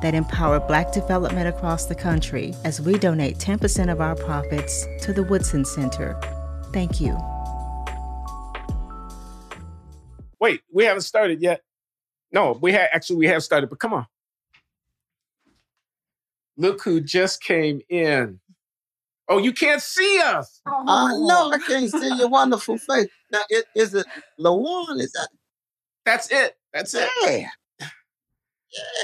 that empower Black development across the country as we donate 10% of our profits to the Woodson Center. Thank you. Wait, we haven't started yet. No, we had actually we have started, but come on. Look who just came in. Oh, you can't see us. Uh, no, I can't see your wonderful face. Now, it, is it Lawan? Is that? That's it. That's it. Yeah.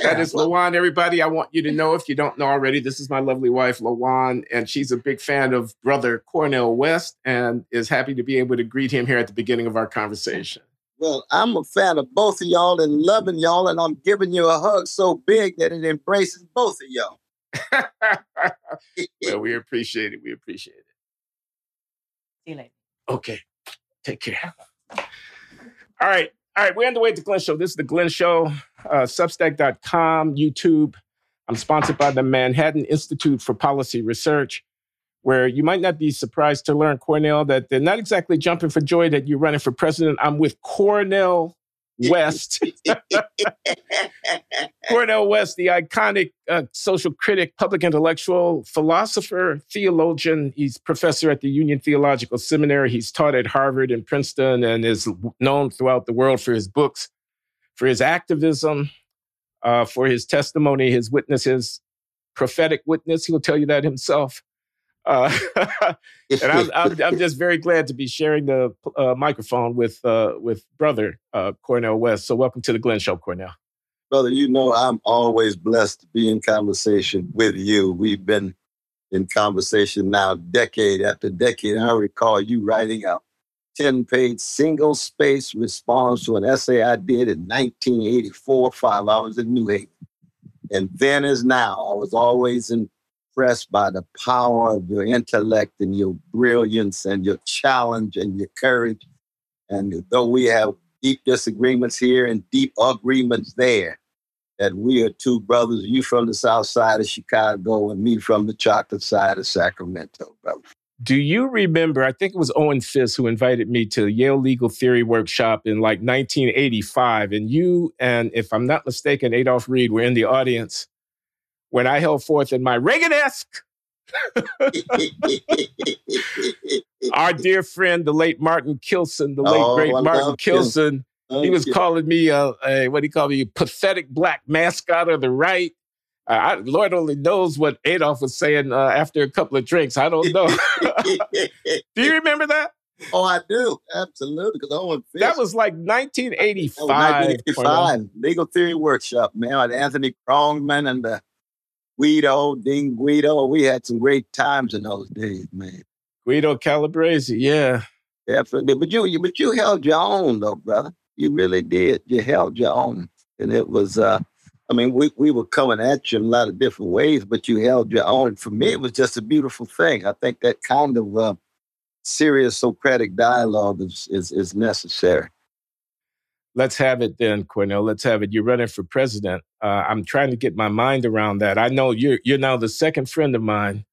That is Lawan, everybody. I want you to know, if you don't know already, this is my lovely wife, Lawan, and she's a big fan of brother Cornel West and is happy to be able to greet him here at the beginning of our conversation. Well, I'm a fan of both of y'all and loving y'all, and I'm giving you a hug so big that it embraces both of y'all. well, we appreciate it. We appreciate it. See you later. Okay. Take care. All right. All right. We're on the way to the Glenn Show. This is the Glenn Show, uh, Substack.com, YouTube. I'm sponsored by the Manhattan Institute for Policy Research, where you might not be surprised to learn, Cornel, that they're not exactly jumping for joy that you're running for president. I'm with Cornel West. Cornel West, the iconic uh, social critic, public intellectual, philosopher, theologian. He's professor at the Union Theological Seminary. He's taught at Harvard and Princeton and is known throughout the world for his books, for his activism, uh, for his testimony, his witnesses, prophetic witness. He'll tell you that himself. Uh, and I'm, I'm, I'm, just very glad to be sharing the uh, microphone with uh, with brother uh, Cornel West. So welcome to the Glenn Show, Cornel. Brother, you know I'm always blessed to be in conversation with you. We've been in conversation now decade after decade. I recall you writing a 10-page single-space response to an essay I did in 1984, five hours in New Haven. And then as now, I was always in impressed by the power of your intellect and your brilliance and your challenge and your courage. And though we have deep disagreements here and deep agreements there, that we are two brothers, you from the south side of Chicago and me from the chocolate side of Sacramento, brother. Do you remember? I think it was Owen Fiss who invited me to the Yale Legal Theory Workshop in like 1985. And you and, if I'm not mistaken, Adolph Reed were in the audience when I held forth in my Reagan-esque. Our dear friend, the late Martin Kilson, the late Oh, great I Martin Kilson, he was you. calling me a, a what he called me, a pathetic black mascot of the right. Uh, I, Lord only knows what Adolph was saying uh, after a couple of drinks. I don't know. do you remember that? oh, I do. Absolutely. Because Owen Fiss. That was like that was 1985. 1985. Legal Theory Workshop, man, with Anthony Kronman and uh, Guido, Dean Guido. We had some great times in those days, man. Guido Calabresi, yeah. Definitely. But you, you but you held your own though, brother. You really did. You held your own. And it was uh I mean, we, we were coming at you in a lot of different ways, but you held your own. For me, it was just a beautiful thing. I think that kind of uh, serious Socratic dialogue is, is, is necessary. Let's have it then, Cornel. Let's have it. You're running for president. Uh, I'm trying to get my mind around that. I know you're you're now the second friend of mine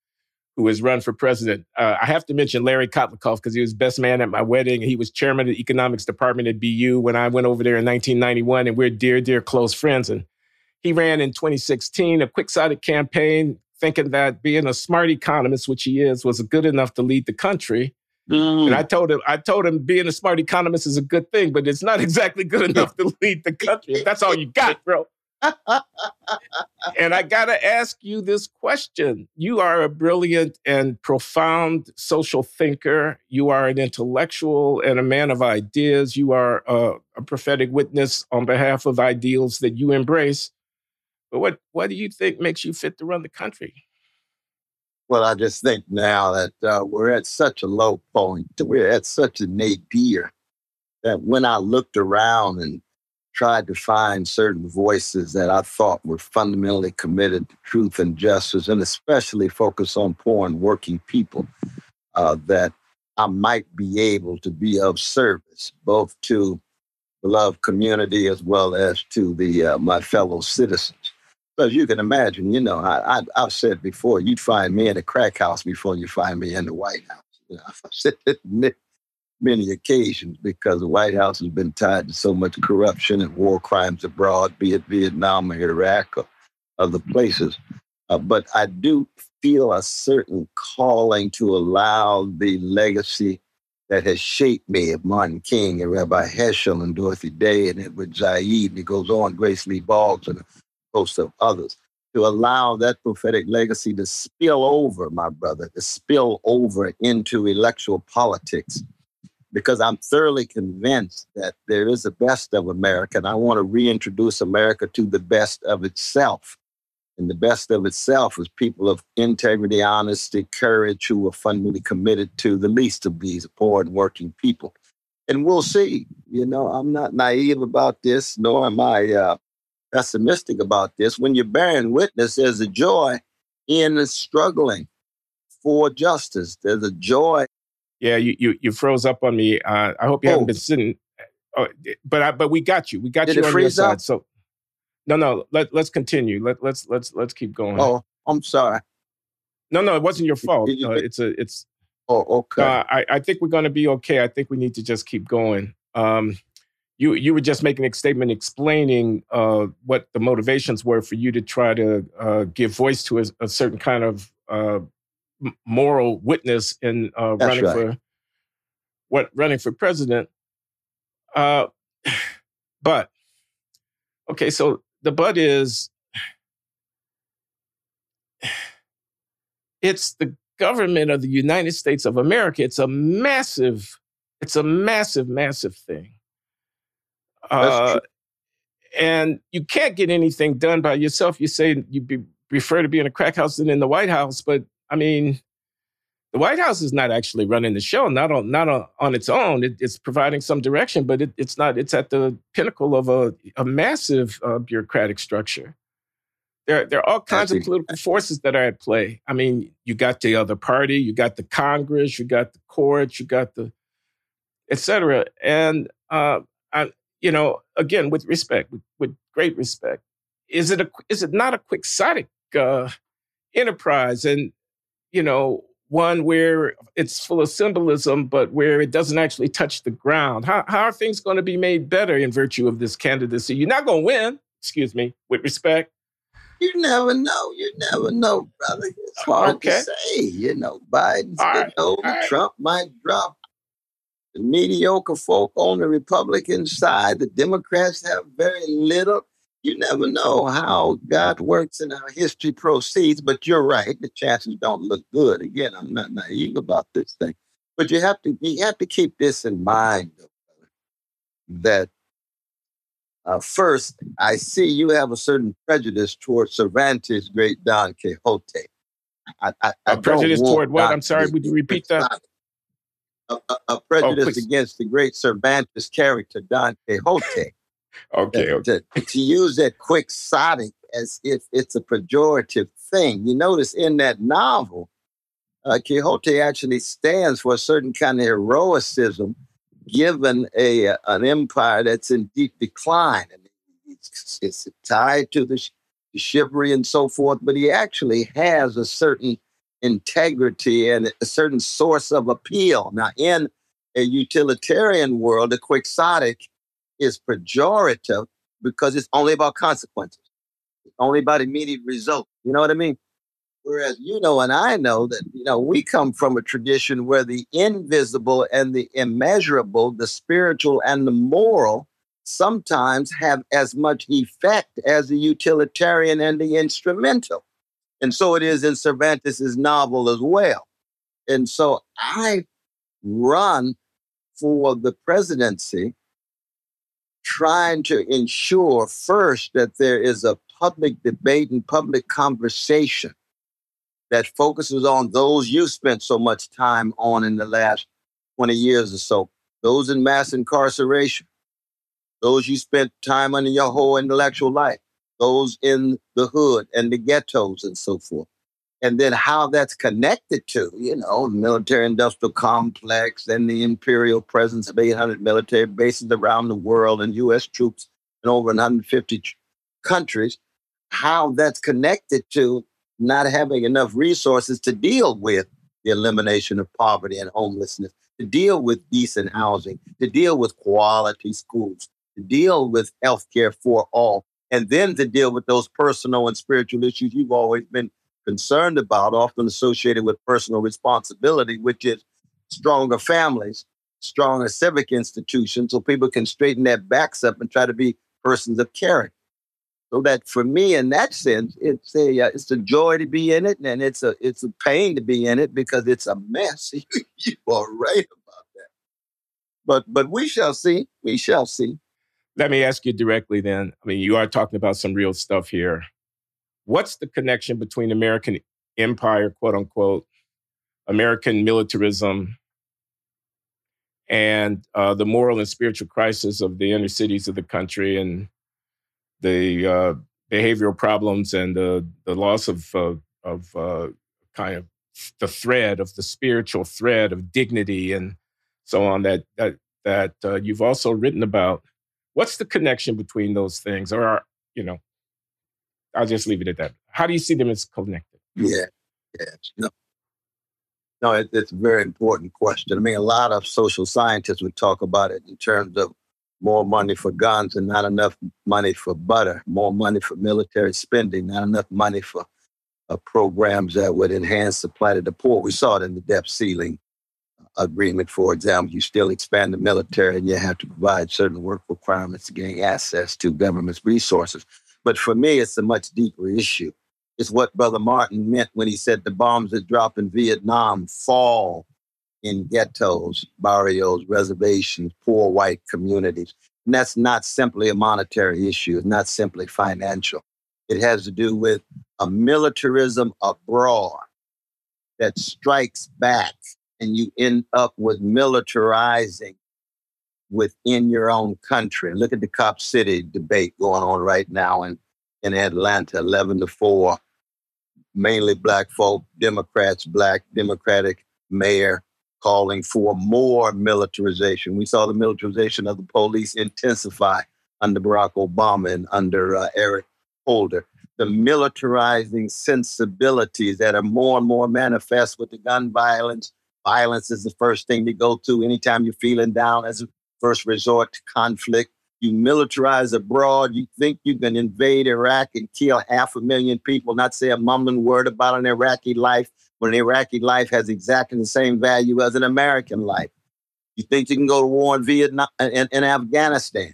who has run for president. Uh, I have to mention Larry Kotlikoff because he was best man at my wedding. He was chairman of the economics department at BU when I went over there in 1991, and we're dear, dear close friends. And he ran in 2016 a quick-sided campaign, thinking that being a smart economist, which he is, was good enough to lead the country. Mm. And I told him, I told him being a smart economist is a good thing, but it's not exactly good enough to lead the country. If that's all you got, bro. and I gotta ask you this question. You are a brilliant and profound social thinker. You are an intellectual and a man of ideas. You are a, a prophetic witness on behalf of ideals that you embrace. But what what do you think makes you fit to run the country? Well, I just think now that uh, we're at such a low point, we're at such a nadir that when I looked around and tried to find certain voices that I thought were fundamentally committed to truth and justice, and especially focus on poor and working people, uh, that I might be able to be of service both to the love community as well as to the uh, my fellow citizens. As you can imagine, you know, I, I, have said before, you'd find me in a crack house before you find me in the White House. You know, I've said it many occasions because the White House has been tied to so much corruption and war crimes abroad, be it Vietnam or Iraq or other places. Uh, but I do feel a certain calling to allow the legacy that has shaped me of Martin King and Rabbi Heschel and Dorothy Day and Edward Said, and it goes on, Grace Lee Boggs and host of others, to allow that prophetic legacy to spill over, my brother, to spill over into electoral politics because I'm thoroughly convinced that there is a best of America, and I want to reintroduce America to the best of itself. And the best of itself is people of integrity, honesty, courage, who are fundamentally committed to the least of these poor and working people. And we'll see. You know, I'm not naive about this, nor am I uh, pessimistic about this. When you're bearing witness, there's a joy in struggling for justice. There's a joy yeah, you you, you froze up on me. Uh, I hope you oh. haven't been sitting. Oh, but I, but we got you. We got Did you on your side. Up? So no, no. Let let's continue. Let let's let's let's keep going. Oh, I'm sorry. No, no, it wasn't your fault. Uh, it's a it's. Oh, okay. Uh, I I think we're going to be okay. I think we need to just keep going. Um, you you were just making a statement explaining uh, what the motivations were for you to try to uh, give voice to a, a certain kind of uh, moral witness in uh, running right. for what running for president. Uh, but okay, so the but is it's the government of the United States of America. It's a massive, it's a massive, massive thing. Uh, and you can't get anything done by yourself. You say you be, prefer to be in a crack house than in the White House, but I mean, the White House is not actually running the show, not on not on, on its own. It, it's providing some direction, but it, it's not. It's at the pinnacle of a, a massive uh, bureaucratic structure. There, there are all kinds of political forces that are at play. I mean, you got the other party, you got the Congress, you got the courts, you got the, etc. And uh, I, you know, again, with respect, with, with, great respect, is it a is it not a quixotic uh, enterprise? And you know, one where it's full of symbolism, but where it doesn't actually touch the ground? How, how are things going to be made better in virtue of this candidacy? You're not going to win, excuse me, with respect. You never know. You never know, brother. It's hard okay. to say. You know, Biden's All right. over. Right. Trump might drop. The mediocre folk on the Republican side. The Democrats have very little you never know how God works and how history proceeds, but you're right. The chances don't look good. Again, I'm not naive about this thing. But you have to you have to keep this in mind that uh, first, I see you have a certain prejudice towards Cervantes' great Don Quixote. I, I, I a prejudice toward what? I'm sorry, would you repeat that? A, a, prejudice oh, against the great Cervantes character Don Quixote. Okay. To, to, to, use that quixotic as if it's a pejorative thing. You notice in that novel, uh, Quixote actually stands for a certain kind of heroicism given a uh, an empire that's in deep decline. And it's, it's tied to the, sh- the chivalry and so forth, but he actually has a certain integrity and a certain source of appeal. Now, in a utilitarian world, the quixotic is pejorative because it's only about consequences. It's only about immediate results. You know what I mean? Whereas you know and I know that you know we come from a tradition where the invisible and the immeasurable, the spiritual and the moral, sometimes have as much effect as the utilitarian and the instrumental. And so it is in Cervantes' novel as well. And so I run for the presidency trying to ensure first that there is a public debate and public conversation that focuses on those you spent so much time on in the last 20 years or so, those in mass incarceration, those you spent time under your whole intellectual life, those in the hood and the ghettos and so forth. And then how that's connected to, you know, military industrial complex and the imperial presence of 800 military bases around the world and U.S. troops in over 150 countries, how that's connected to not having enough resources to deal with the elimination of poverty and homelessness, to deal with decent housing, to deal with quality schools, to deal with health care for all, and then to deal with those personal and spiritual issues you've always been concerned about, often associated with personal responsibility, which is stronger families, stronger civic institutions, so people can straighten their backs up and try to be persons of character. So that for me, in that sense, it's a uh, it's a joy to be in it, and it's a it's a pain to be in it because it's a mess. you are right about that. But but we shall see. We shall see. Let me ask you directly then. I mean, you are talking about some real stuff here. What's the connection between American empire, quote unquote, American militarism, and uh, the moral and spiritual crisis of the inner cities of the country and the uh, behavioral problems and the the loss of uh, of kind of the thread of the spiritual thread of dignity and so on that that that uh, you've also written about. What's the connection between those things, or are, you know? I'll just leave it at that. How do you see them as connected? Yeah, yeah. No, no it, it's a very important question. I mean, a lot of social scientists would talk about it in terms of more money for guns and not enough money for butter, more money for military spending, not enough money for uh, programs that would enhance plight of the poor. We saw it in the debt ceiling agreement, for example. You still expand the military and you have to provide certain work requirements to gain access to government's resources. But for me, it's a much deeper issue. It's what Brother Martin meant when he said the bombs that drop in Vietnam fall in ghettos, barrios, reservations, poor white communities. And that's not simply a monetary issue, it's not simply financial. It has to do with a militarism abroad that strikes back, and you end up with militarizing within your own country. Look at the Cop City debate going on right now in, in Atlanta, 11 to 4. Mainly black folk, Democrats, black Democratic mayor, calling for more militarization. We saw the militarization of the police intensify under Barack Obama and under uh, Eric Holder. The militarizing sensibilities that are more and more manifest with the gun violence. Violence is the first thing to go to anytime you're feeling down as a first resort to conflict. You militarize abroad. You think you can invade Iraq and kill half a million people, not say a mumbling word about an Iraqi life when an Iraqi life has exactly the same value as an American life. You think you can go to war in Vietnam and, in Afghanistan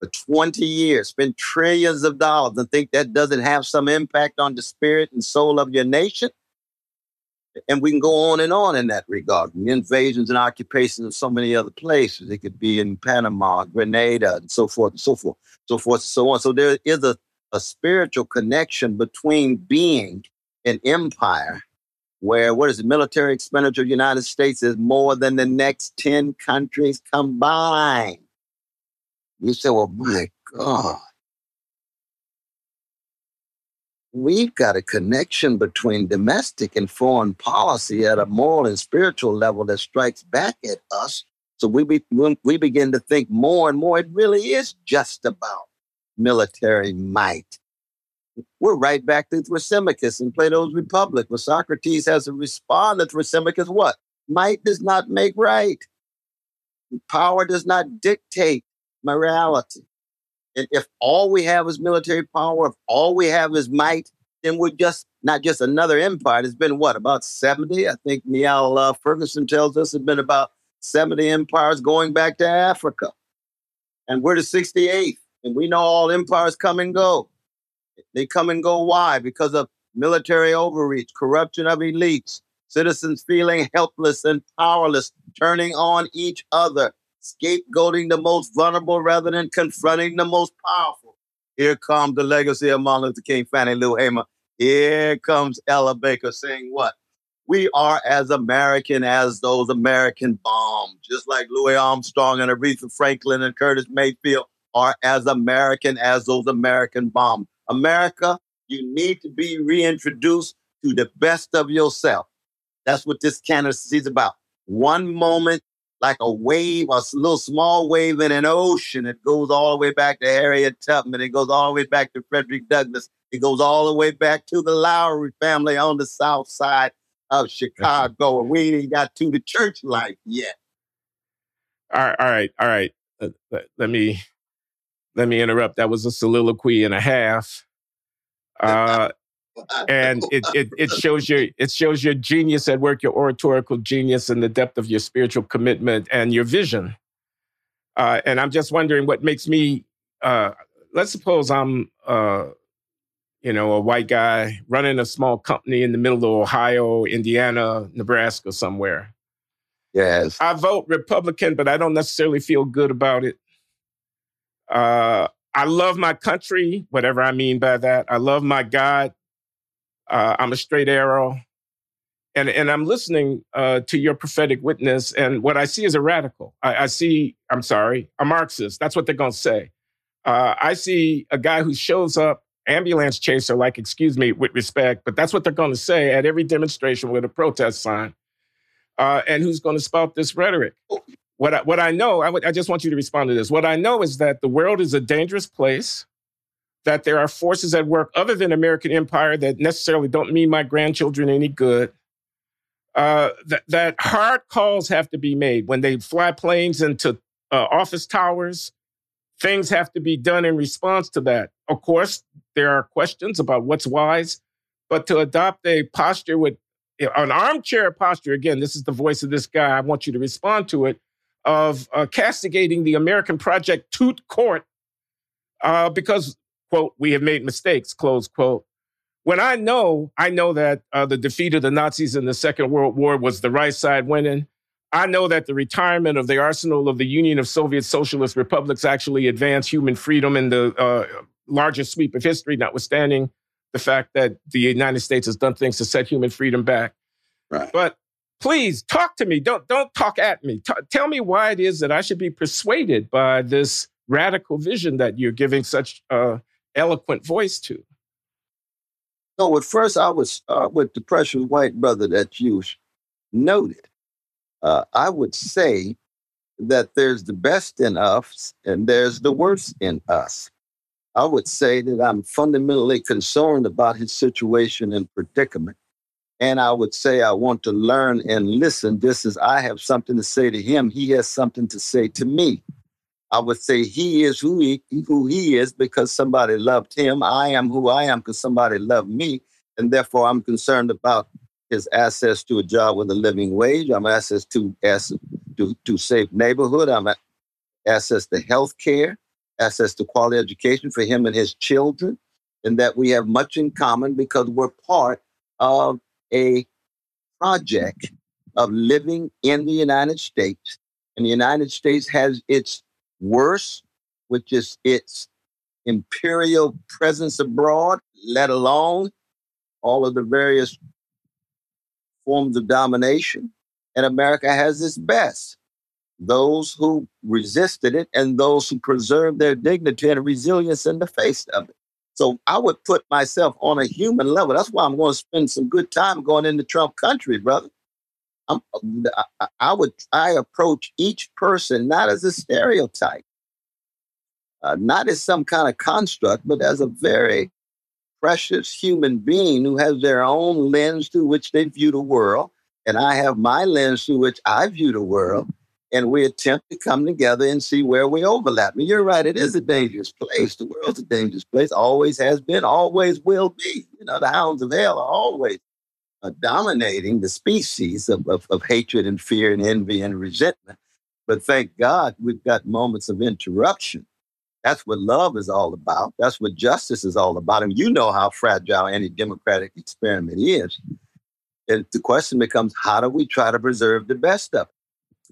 for 20 years, spend trillions of dollars, and think that doesn't have some impact on the spirit and soul of your nation? And we can go on and on in that regard. The invasions and occupations of so many other places. It could be in Panama, Grenada, and so forth and so forth, so forth and so on. So there is a, a spiritual connection between being an empire where what is the military expenditure of the United States is more than the next 10 countries combined. You say, well, my God. We've got a connection between domestic and foreign policy at a moral and spiritual level that strikes back at us. So we, be, we begin to think more and more, it really is just about military might we're right back to Thrasymachus in Plato's Republic, where Socrates has to respond to Thrasymachus what? Might does not make right. Power does not dictate morality. And if all we have is military power, if all we have is might, then we're just not just another empire. There's been what, about 70? I think Niall uh, Ferguson tells us it's been about 70 empires going back to Africa. And we're the 68th. And we know all empires come and go. They come and go. Why? Because of military overreach, corruption of elites, citizens feeling helpless and powerless, turning on each other, scapegoating the most vulnerable rather than confronting the most powerful. Here comes the legacy of Martin Luther King, Fannie Lou Hamer. Here comes Ella Baker saying what? We are as American as those American bombs, just like Louis Armstrong and Aretha Franklin and Curtis Mayfield are as American as those American bombs. America, you need to be reintroduced to the best of yourself. That's what this candidacy is about. One moment, like a wave, a little small wave in an ocean, it goes all the way back to Harriet Tubman. It goes all the way back to Frederick Douglass. It goes all the way back to the Loury family on the south side of Chicago. and we ain't got to the church life yet. All right, all right, all right. Uh, let me let me interrupt. That was a soliloquy and a half. Uh, and it, it it shows your it shows your genius at work, your oratorical genius, and the depth of your spiritual commitment and your vision. Uh, and I'm just wondering what makes me. Uh, let's suppose I'm, uh, you know, a white guy running a small company in the middle of Ohio, Indiana, Nebraska, somewhere. Yes, I vote Republican, but I don't necessarily feel good about it. Uh, I love my country, whatever I mean by that. I love my God. Uh, I'm a straight arrow. And, and I'm listening uh, to your prophetic witness, and what I see is a radical. I, I see, I'm sorry, a Marxist. That's what they're going to say. Uh, I see a guy who shows up, ambulance chaser, like, excuse me, with respect, but that's what they're going to say at every demonstration with a protest sign, uh, and who's going to spout this rhetoric. What I, what I know, I, w- I just want you to respond to this. What I know is that the world is a dangerous place that there are forces at work other than American empire that necessarily don't mean my grandchildren any good. Uh, that, that hard calls have to be made when they fly planes into uh, office towers. Things have to be done in response to that. Of course, there are questions about what's wise, but to adopt a posture with an armchair posture, again, this is the voice of this guy. I want you to respond to it of uh, castigating the American project to court uh, because quote, we have made mistakes, close quote. When I know, I know that uh, the defeat of the Nazis in the Second World War was the right side winning. I know that the retirement of the arsenal of the Union of Soviet Socialist Republics actually advanced human freedom in the uh, largest sweep of history, notwithstanding the fact that the United States has done things to set human freedom back. Right. But please talk to me. Don't don't talk at me. T- tell me why it is that I should be persuaded by this radical vision that you're giving such uh, eloquent voice to? So at first I would start with the precious white brother that you noted. Uh, I would say that there's the best in us and there's the worst in us. I would say that I'm fundamentally concerned about his situation and predicament. And I would say I want to learn and listen just as I have something to say to him, he has something to say to me. I would say he is who he who he is because somebody loved him. I am who I am because somebody loved me, and therefore I'm concerned about his access to a job with a living wage. I'm access to access to, to safe neighborhood. I'm access to health care, access to quality education for him and his children, and that we have much in common because we're part of a project of living in the United States. And the United States has its worse, which is its imperial presence abroad, let alone all of the various forms of domination. And America has its best those who resisted it and those who preserved their dignity and resilience in the face of it. So I would put myself on a human level. That's why I'm going to spend some good time going into Trump country, brother. I'm, I would I approach each person not as a stereotype, uh, not as some kind of construct, but as a very precious human being who has their own lens through which they view the world, and I have my lens through which I view the world, and we attempt to come together and see where we overlap. And you're right; it is a dangerous place. The world's a dangerous place. Always has been. Always will be. You know, the hounds of hell are always uh, dominating the species of, of, of hatred and fear and envy and resentment. But thank God we've got moments of interruption. That's what love is all about. That's what justice is all about. And you know how fragile any democratic experiment is. And the question becomes how do we try to preserve the best of it?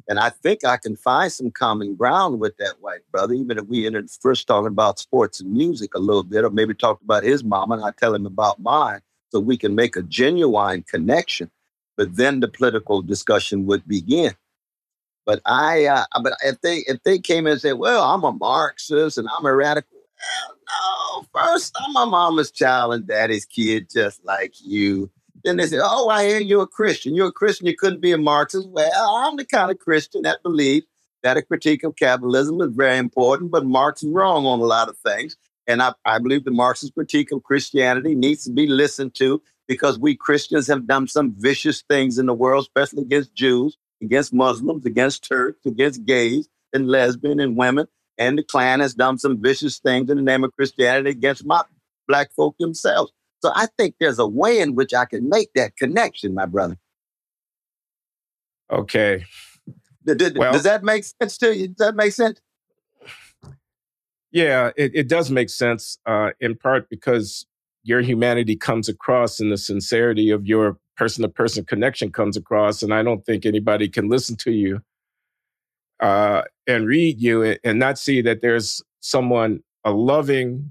And I think I can find some common ground with that white brother, even if we ended first talking about sports and music a little bit, or maybe talked about his mom and I tell him about mine so we can make a genuine connection. But then the political discussion would begin. But I, uh, but if they if they came and said, "Well, I'm a Marxist and I'm a radical," well, no. First, I'm a mama's child and daddy's kid, just like you. Then they say, "Oh, I hear you're a Christian. You're a Christian. You couldn't be a Marxist." Well, I'm the kind of Christian that believes that a critique of capitalism is very important, but Marx is wrong on a lot of things. And I, I believe the Marxist critique of Christianity needs to be listened to because we Christians have done some vicious things in the world, especially against Jews, against Muslims, against Turks, against gays and lesbian and women. And the Klan has done some vicious things in the name of Christianity against my black folk themselves. So I think there's a way in which I can make that connection, my brother. Okay. Does, well, does that make sense to you? Does that make sense? Yeah, it, it does make sense, uh, in part because your humanity comes across and the sincerity of your person to person connection comes across. And I don't think anybody can listen to you uh, and read you and not see that there's someone, a loving,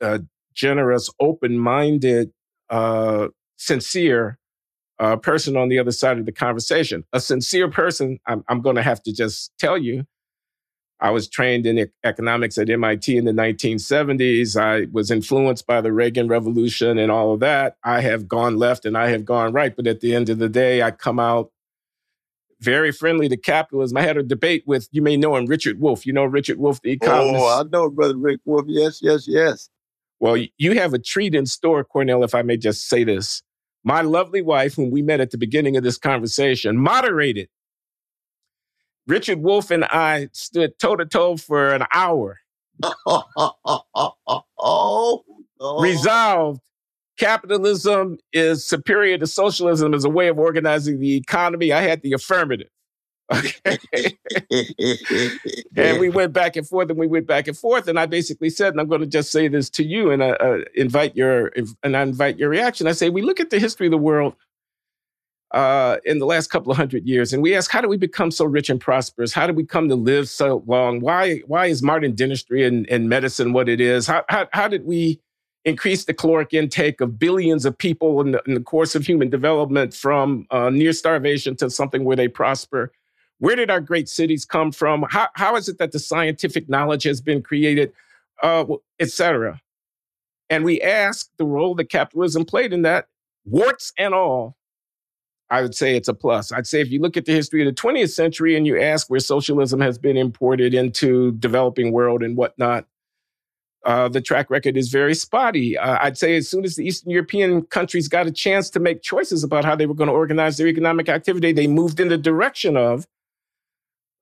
uh, generous, open minded, uh, sincere uh, person on the other side of the conversation. A sincere person, I'm, I'm going to have to just tell you, I was trained in economics at MIT in the 1970s. I was influenced by the Reagan Revolution and all of that. I have gone left and I have gone right. But at the end of the day, I come out very friendly to capitalism. I had a debate with, you may know him, Richard Wolff. You know Richard Wolff, the economist? Oh, I know Brother Rick Wolff. Yes, yes, yes. Well, you have a treat in store, Cornel, if I may just say this. My lovely wife, whom we met at the beginning of this conversation, moderated Richard Wolff and I stood toe to toe for an hour. oh, Resolved. Capitalism is superior to socialism as a way of organizing the economy. I had the affirmative. Okay. and we went back and forth and we went back and forth. And I basically said, and I'm going to just say this to you and uh, uh, invite your, and I invite your reaction. I say, we look at the history of the world uh, in the last couple of hundred years, and we ask, how do we become so rich and prosperous? How did we come to live so long? Why why is modern dentistry and, and medicine what it is? How, how, how did we increase the caloric intake of billions of people in the, in the course of human development from uh, near starvation to something where they prosper? Where did our great cities come from? How, how is it that the scientific knowledge has been created, uh, et cetera? And we ask the role that capitalism played in that, warts and all, I would say it's a plus. I'd say if you look at the history of the 20th century and you ask where socialism has been imported into developing world and whatnot, uh, the track record is very spotty. Uh, I'd say as soon as the Eastern European countries got a chance to make choices about how they were going to organize their economic activity, they moved in the direction of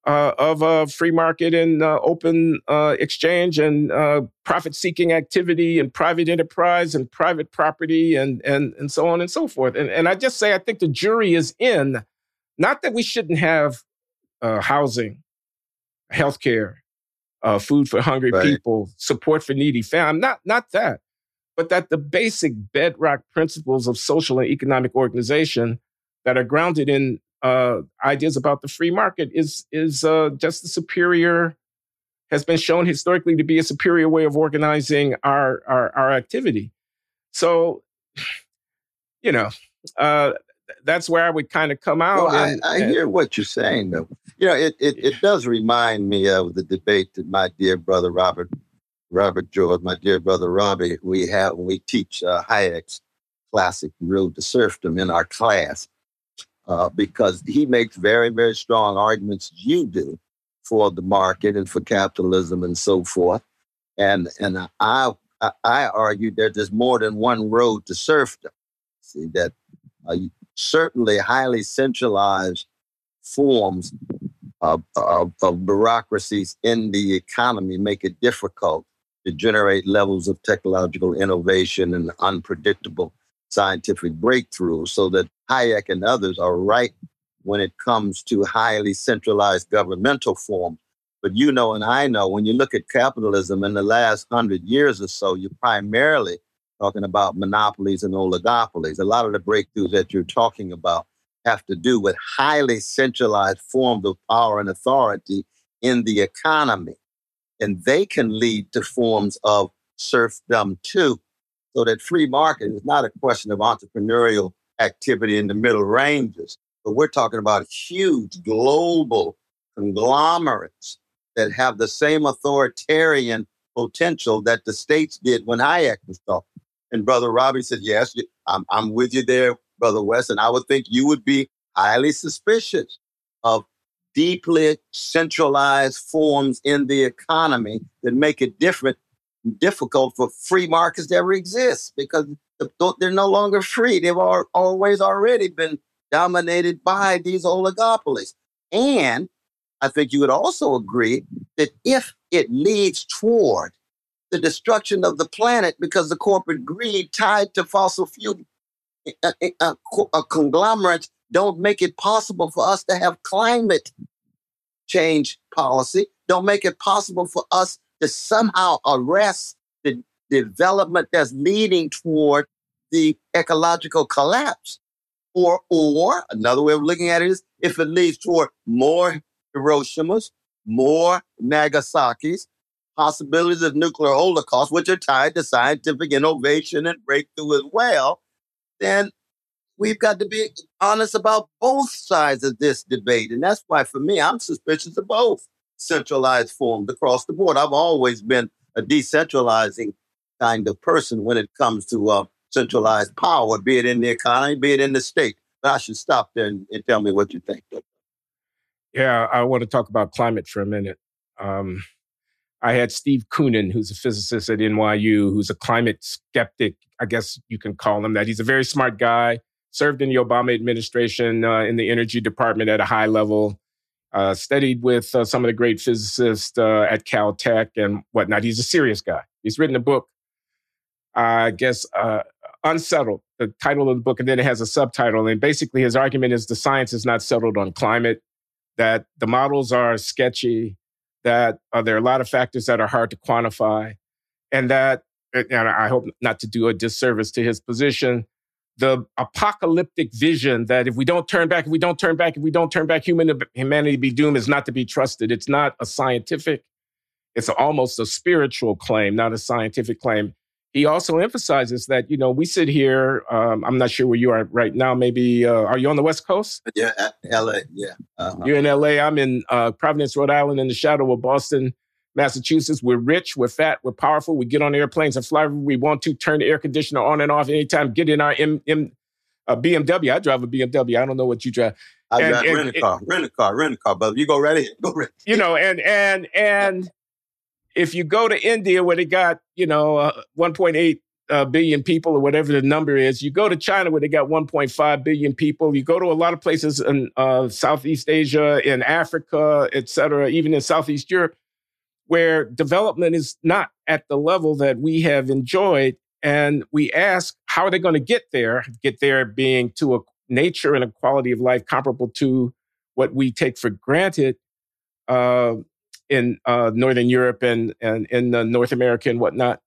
uh, of a free market and uh, open uh, exchange and uh, profit-seeking activity and private enterprise and private property and and and so on and so forth. And and I just say I think the jury is in. Not that we shouldn't have uh, housing, healthcare, uh, food for hungry right. people, support for needy families. Not not that, but that the basic bedrock principles of social and economic organization that are grounded in uh, ideas about the free market is is uh, just the superior has been shown historically to be a superior way of organizing our our, our activity. So, you know, uh, that's where I would kind of come out. Well, and, I, I and, hear what you're saying, though. You know, it, it it does remind me of the debate that my dear brother Robert Robert George, my dear brother Robbie, we have when we teach uh, Hayek's classic Road to Serfdom in our class uh, because he makes very, very strong arguments, you do, for the market and for capitalism and so forth. And and I I I argue that there's more than one road to serfdom. See that uh, certainly highly centralized forms of, of, of bureaucracies in the economy make it difficult to generate levels of technological innovation and unpredictable scientific breakthroughs so that Hayek and others are right when it comes to highly centralized governmental forms. But you know, and I know, when you look at capitalism in the last hundred years or so, you're primarily talking about monopolies and oligopolies. A lot of the breakthroughs that you're talking about have to do with highly centralized forms of power and authority in the economy. And they can lead to forms of serfdom too. So that free market is not a question of entrepreneurial activity in the middle ranges, but we're talking about huge global conglomerates that have the same authoritarian potential that the states did when Hayek was talking. And Brother Robbie said, Yes, I'm, I'm with you there, Brother West. And I would think you would be highly suspicious of deeply centralized forms in the economy that make it different, difficult for free markets to ever exist because they're no longer free. They've always already been dominated by these oligopolies. And I think you would also agree that if it leads toward the destruction of the planet because the corporate greed tied to fossil fuel uh, uh, uh, conglomerates don't make it possible for us to have climate change policy, don't make it possible for us to somehow arrest the development that's leading toward the ecological collapse. Or, or another way of looking at it is if it leads toward more Hiroshimas, more Nagasaki's, possibilities of nuclear holocaust, which are tied to scientific innovation and breakthrough as well, then we've got to be honest about both sides of this debate. And that's why, for me, I'm suspicious of both centralized forms across the board. I've always been a decentralizing kind of person when it comes to uh, centralized power, be it in the economy, be it in the state. But I should stop there and, and tell me what you think. Yeah, I want to talk about climate for a minute. Um, I had Steve Koonin, who's a physicist at NYU, who's a climate skeptic. I guess you can call him that. He's a very smart guy, served in the Obama administration uh, in the energy department at a high level, uh, studied with uh, some of the great physicists uh, at Caltech and whatnot. He's a serious guy. He's written a book, I guess, uh, Unsettled, the title of the book, and then it has a subtitle. And basically, his argument is the science is not settled on climate that the models are sketchy, that uh, there are a lot of factors that are hard to quantify, and that, and I hope not to do a disservice to his position, the apocalyptic vision that if we don't turn back, if we don't turn back, if we don't turn back, human humanity be doomed is not to be trusted. It's not a scientific, it's almost a spiritual claim, not a scientific claim he also emphasizes that you know we sit here. Um, I'm not sure where you are right now. Maybe uh, are you on the West Coast? Yeah, L.A. Yeah, uh-huh. you're in L.A. I'm in uh, Providence, Rhode Island, in the shadow of Boston, Massachusetts. We're rich, we're fat, we're powerful. We get on airplanes and fly we want to. Turn the air conditioner on and off anytime. Get in our M, M uh, BMW. I drive a BMW. I don't know what you drive. I and, drive and, rent a car, rent a car, rent a car. brother. you go right ready, go ready. You know, and and and if you go to India where they got, you know, uh, 1.8 uh, billion people or whatever the number is, you go to China where they got 1.5 billion people, you go to a lot of places in uh, Southeast Asia, in Africa, et cetera, even in Southeast Europe, where development is not at the level that we have enjoyed. And we ask, how are they going to get there? Get there being to a nature and a quality of life comparable to what we take for granted. Uh, in uh, Northern Europe and, and in North America and whatnot,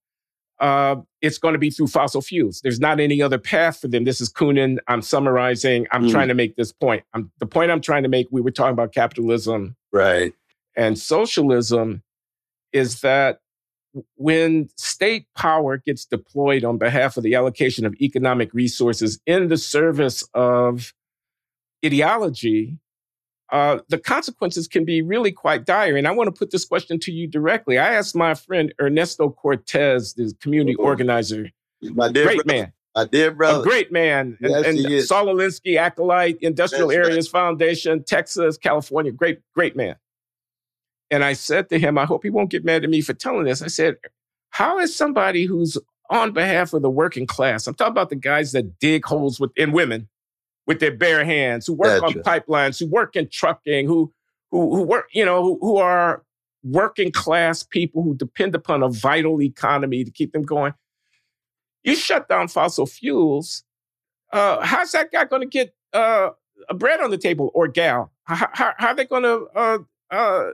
uh, it's going to be through fossil fuels. There's not any other path for them. This is Koonin. I'm summarizing. I'm mm. trying to make this point. I'm, the point I'm trying to make, we were talking about capitalism. Right. And socialism is that when state power gets deployed on behalf of the allocation of economic resources in the service of ideology, uh, the consequences can be really quite dire. And I want to put this question to you directly. I asked my friend Ernesto Cortés, the community mm-hmm. organizer, my dear great brother. man. My dear brother. A great man. Yes, and, and Saul Alinsky, Acolyte, Industrial That's Areas right. Foundation, Texas, California. Great, great man. And I said to him, I hope he won't get mad at me for telling this. I said, How is somebody who's on behalf of the working class, I'm talking about the guys that dig holes within women, with their bare hands, who work gotcha. on pipelines, who work in trucking, who who who work, you know, who, who are working class people who depend upon a vital economy to keep them going. You shut down fossil fuels. Uh, how's that guy going to get uh, a bread on the table or gal? How, how, how are they going to uh, uh,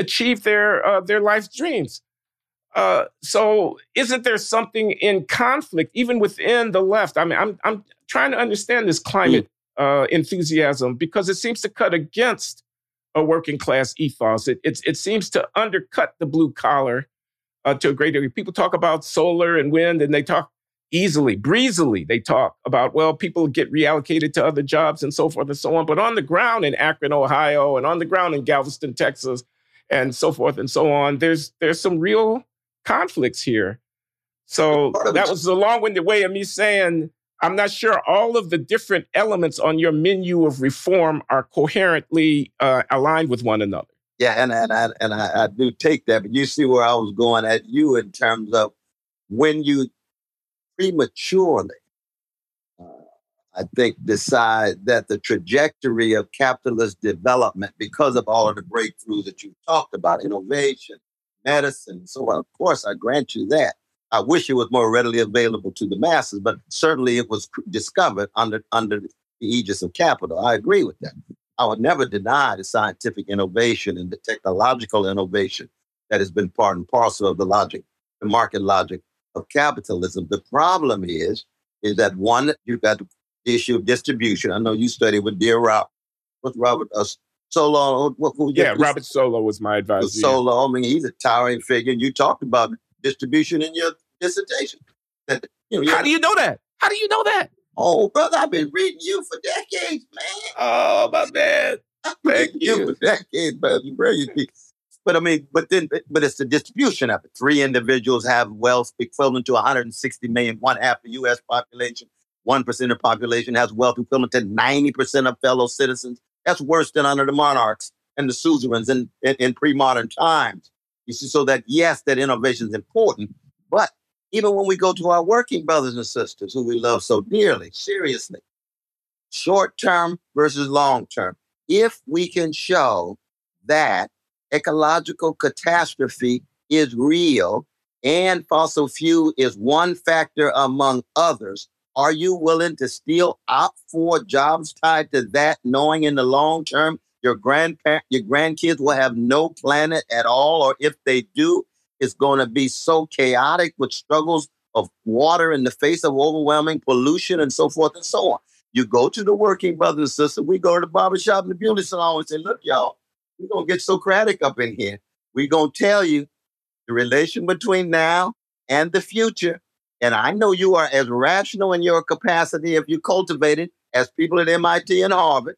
achieve their uh, their life's dreams? Uh, so isn't there something in conflict even within the left? I mean, I'm I'm trying to understand this climate uh, enthusiasm because it seems to cut against a working class ethos. It it, it seems to undercut the blue collar uh, to a great degree. People talk about solar and wind, and they talk easily, breezily. They talk about, well, people get reallocated to other jobs and so forth and so on. But on the ground in Akron, Ohio, and on the ground in Galveston, Texas, and so forth and so on, there's there's some real conflicts here. So that was a long-winded way of me saying I'm not sure all of the different elements on your menu of reform are coherently uh, aligned with one another. Yeah, and and I and I, I do take that, but you see where I was going at you in terms of when you prematurely, I think, decide that the trajectory of capitalist development, because of all of the breakthroughs that you talked about, innovation, medicine, so on. Of course, I grant you that. I wish it was more readily available to the masses, but certainly it was discovered under under the aegis of capital. I agree with that. I would never deny the scientific innovation and the technological innovation that has been part and parcel of the logic, the market logic of capitalism. The problem is, is that one, you've got the issue of distribution. I know you studied with dear Rob, What's Robert? Uh, Solow. What, what, yeah, Robert Solow was my advisor. Solow. I mean, he's a towering figure. And you talked about distribution in your dissertation. That, you know, How do you know that? How do you know that? Oh, brother, I've been reading you for decades, man. Oh, my man. Thank you. you. for decades, brother. Brilliant. But I mean, but then, but it's the distribution of it. Three individuals have wealth equivalent to 160 million, one half the U.S. population. One percent of the population has wealth equivalent to 90 percent of fellow citizens. That's worse than under the monarchs and the suzerains in, in, in pre-modern times. You see, so that yes, that innovation is important, but even when we go to our working brothers and sisters who we love so dearly, seriously, short term versus long term, if we can show that ecological catastrophe is real and fossil fuel is one factor among others, are you willing to still opt for jobs tied to that, knowing in the long term your grandparent, your grandkids will have no planet at all, or if they do, it's going to be so chaotic with struggles of water in the face of overwhelming pollution and so forth and so on. You go to the working brothers and sisters, we go to the barbershop and the beauty salon and say, look, y'all, we're going to get Socratic up in here. We're going to tell you the relation between now and the future. And I know you are as rational in your capacity if you cultivate it as people at MIT and Harvard.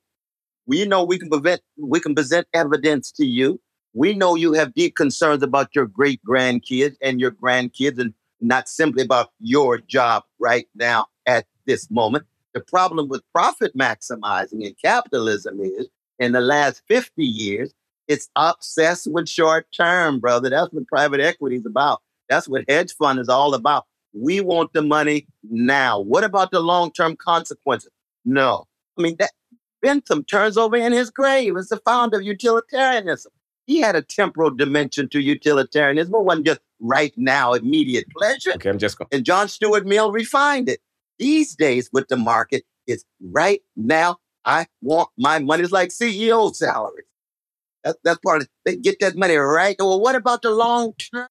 We know we can prevent, we can present evidence to you we know you have deep concerns about your great grandkids and your grandkids, and not simply about your job right now at this moment. The problem with profit maximizing in capitalism is in the last 50 years, it's obsessed with short term, brother. That's what private equity is about. That's what hedge fund is all about. We want the money now. What about the long term consequences? No. I mean, that Bentham turns over in his grave as the founder of utilitarianism he had a temporal dimension to utilitarianism. It wasn't just right now, immediate pleasure. Okay, I'm just going. And John Stuart Mill refined it. These days with the market, it's right now. I want my money. It's like CEO salary. That, that's part of it. They get that money right. Well, what about the long term?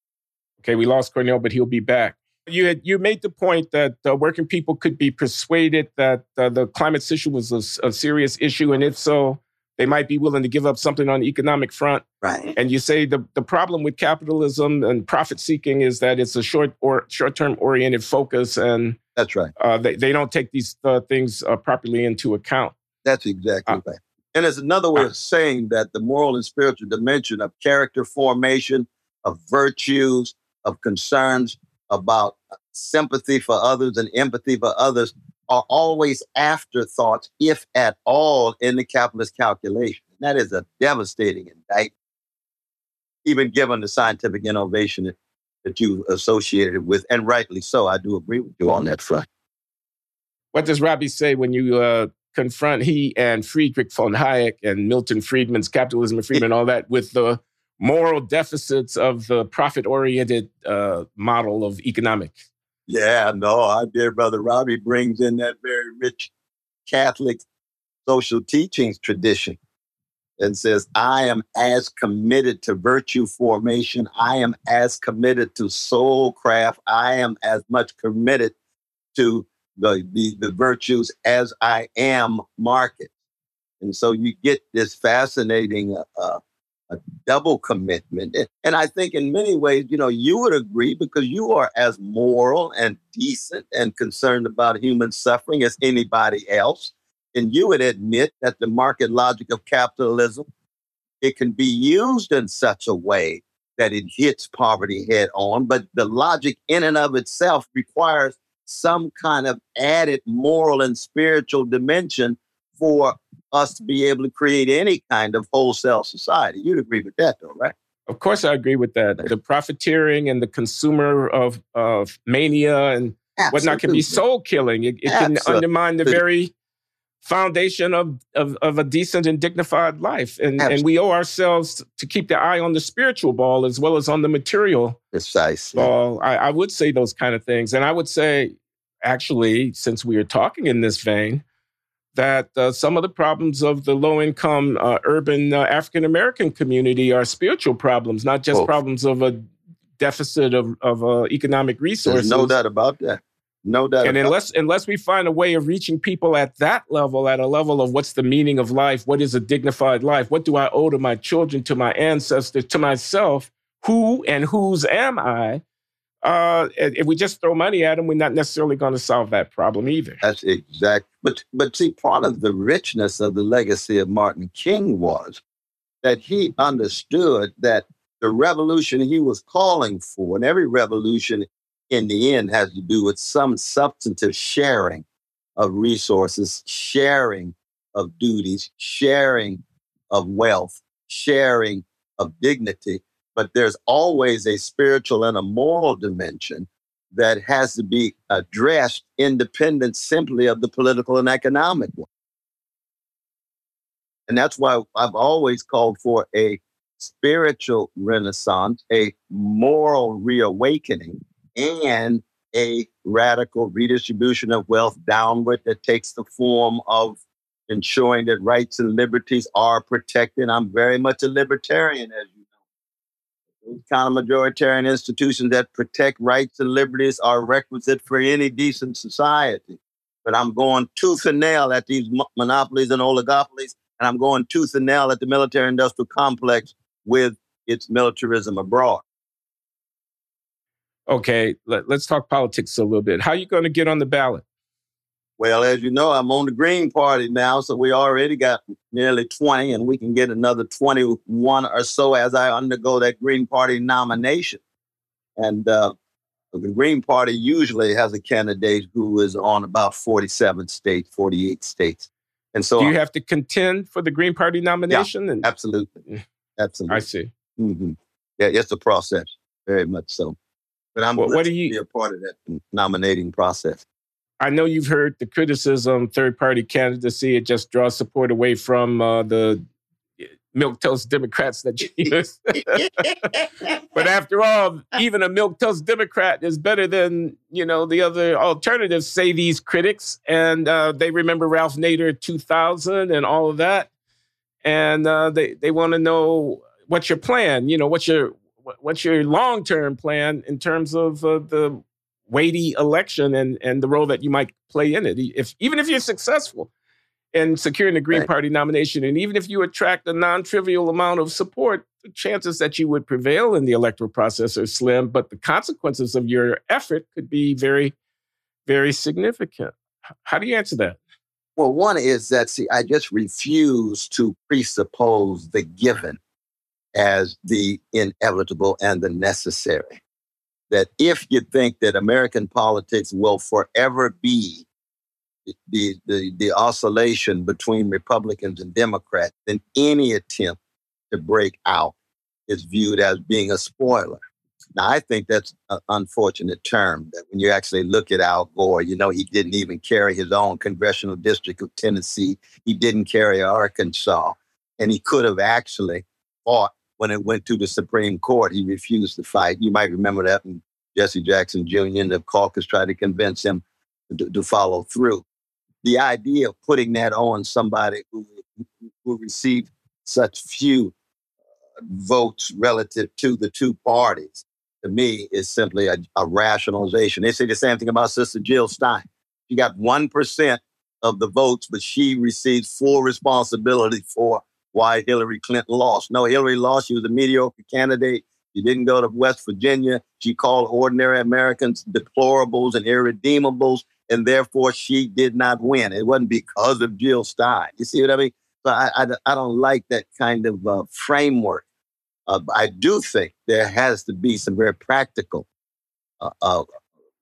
Okay, we lost Cornel, but he'll be back. You had you made the point that uh, working people could be persuaded that uh, the climate issue was a, a serious issue, and if so, they might be willing to give up something on the economic front. Right. And you say the, the problem with capitalism and profit seeking is that it's a short or short term oriented focus, and that's right. Uh, they they don't take these uh, things uh, properly into account. That's exactly uh, right. And there's another way of saying that the moral and spiritual dimension of character formation, of virtues, of concerns about sympathy for others and empathy for others are always afterthoughts, if at all, in the capitalist calculation. That is a devastating indictment, even given the scientific innovation that you associated with, and rightly so. I do agree with you on that front. What does Robbie say when you uh, confront he and Friedrich von Hayek and Milton Friedman's Capitalism and Freedom and all that with the moral deficits of the profit oriented uh, model of economics? Yeah, no, our dear brother Robbie brings in that very rich Catholic social teachings tradition and says, I am as committed to virtue formation. I am as committed to soul craft. I am as much committed to the, the, the virtues as I am market. And so you get this fascinating uh, a double commitment. And I think in many ways, you know, you would agree because you are as moral and decent and concerned about human suffering as anybody else. And you would admit that the market logic of capitalism, it can be used in such a way that it hits poverty head on, but the logic in and of itself requires some kind of added moral and spiritual dimension for us to be able to create any kind of wholesale society. You'd agree with that, though, right? Of course, I agree with that. The profiteering and the consumer of, of mania and Absolutely. whatnot can be soul killing. It, it can undermine the very foundation of, of, of, a decent and dignified life. And, and we owe ourselves to keep the eye on the spiritual ball as well as on the material Precisely. ball. I, I would say those kind of things. And I would say, actually, since we are talking in this vein, that uh, some of the problems of the low income uh, urban uh, African American community are spiritual problems, not just oh. problems of a deficit of, of uh, economic resources. There's no doubt about that. No doubt. And unless unless we find a way of reaching people at that level, at a level of what's the meaning of life, what is a dignified life, what do I owe to my children, to my ancestors, to myself, who and whose am I? Uh, if we just throw money at them, we're not necessarily going to solve that problem either. That's exact. But but see, part of the richness of the legacy of Martin King was that he understood that the revolution he was calling for, and every revolution in the end has to do with some substantive sharing of resources, sharing of duties, sharing of wealth, sharing of dignity but there's always a spiritual and a moral dimension that has to be addressed independent simply of the political and economic one. And that's why I've always called for a spiritual renaissance, a moral reawakening, and a radical redistribution of wealth downward that takes the form of ensuring that rights and liberties are protected. I'm very much a libertarian, as you kind of majoritarian institutions that protect rights and liberties are requisite for any decent society. But I'm going tooth and nail at these monopolies and oligopolies, and I'm going tooth and nail at the military industrial complex with its militarism abroad. Okay, let, us talk politics a little bit. How are you going to get on the ballot? Well, as you know, I'm on the Green Party now, so we already got nearly 20, and we can get another 21 or so as I undergo that Green Party nomination. And uh, the Green Party usually has a candidate who is on about 47 states, 48 states. And so, do you have to contend for the Green Party nomination? Yeah, and, absolutely, mm. absolutely. I see. Mm-hmm. Yeah, it's a process, very much so. But I'm well, what do you be a part of that nominating process. I know you've heard the criticism, third party candidacy, it just draws support away from uh, the milk toast Democrats that you use. but after all, even a milk toast Democrat is better than you know the other alternatives. Say these critics, and uh, they remember Ralph Nader 2000 and all of that, and uh, they they want to know what's your plan. You know, what's your what's your long term plan in terms of uh, the weighty election and and the role that you might play in it. If even if you're successful in securing the Green right. Party nomination, and even if you attract a non-trivial amount of support, the chances that you would prevail in the electoral process are slim. But the consequences of your effort could be very, very significant. How do you answer that? Well, one is that see, I just refuse to presuppose the given as the inevitable and the necessary that if you think that American politics will forever be the, the, the oscillation between Republicans and Democrats, then any attempt to break out is viewed as being a spoiler. Now, I think that's an unfortunate term that when you actually look at Al Gore, you know, he didn't even carry his own congressional district of Tennessee. He didn't carry Arkansas. And he could have actually fought when it went to the Supreme Court, he refused to fight. You might remember that when Jesse Jackson Jr. and the caucus tried to convince him to, to follow through. The idea of putting that on somebody who, who received such few uh, votes relative to the two parties, to me, is simply a, a rationalization. They say the same thing about Sister Jill Stein. She got 1% of the votes, but she receives full responsibility for why Hillary Clinton lost. No, Hillary lost. She was a mediocre candidate. She didn't go to West Virginia. She called ordinary Americans deplorables and irredeemables, and therefore she did not win. It wasn't because of Jill Stein. You see what I mean? So I, I, I don't like that kind of uh, framework. Uh, I do think there has to be some very practical uh, uh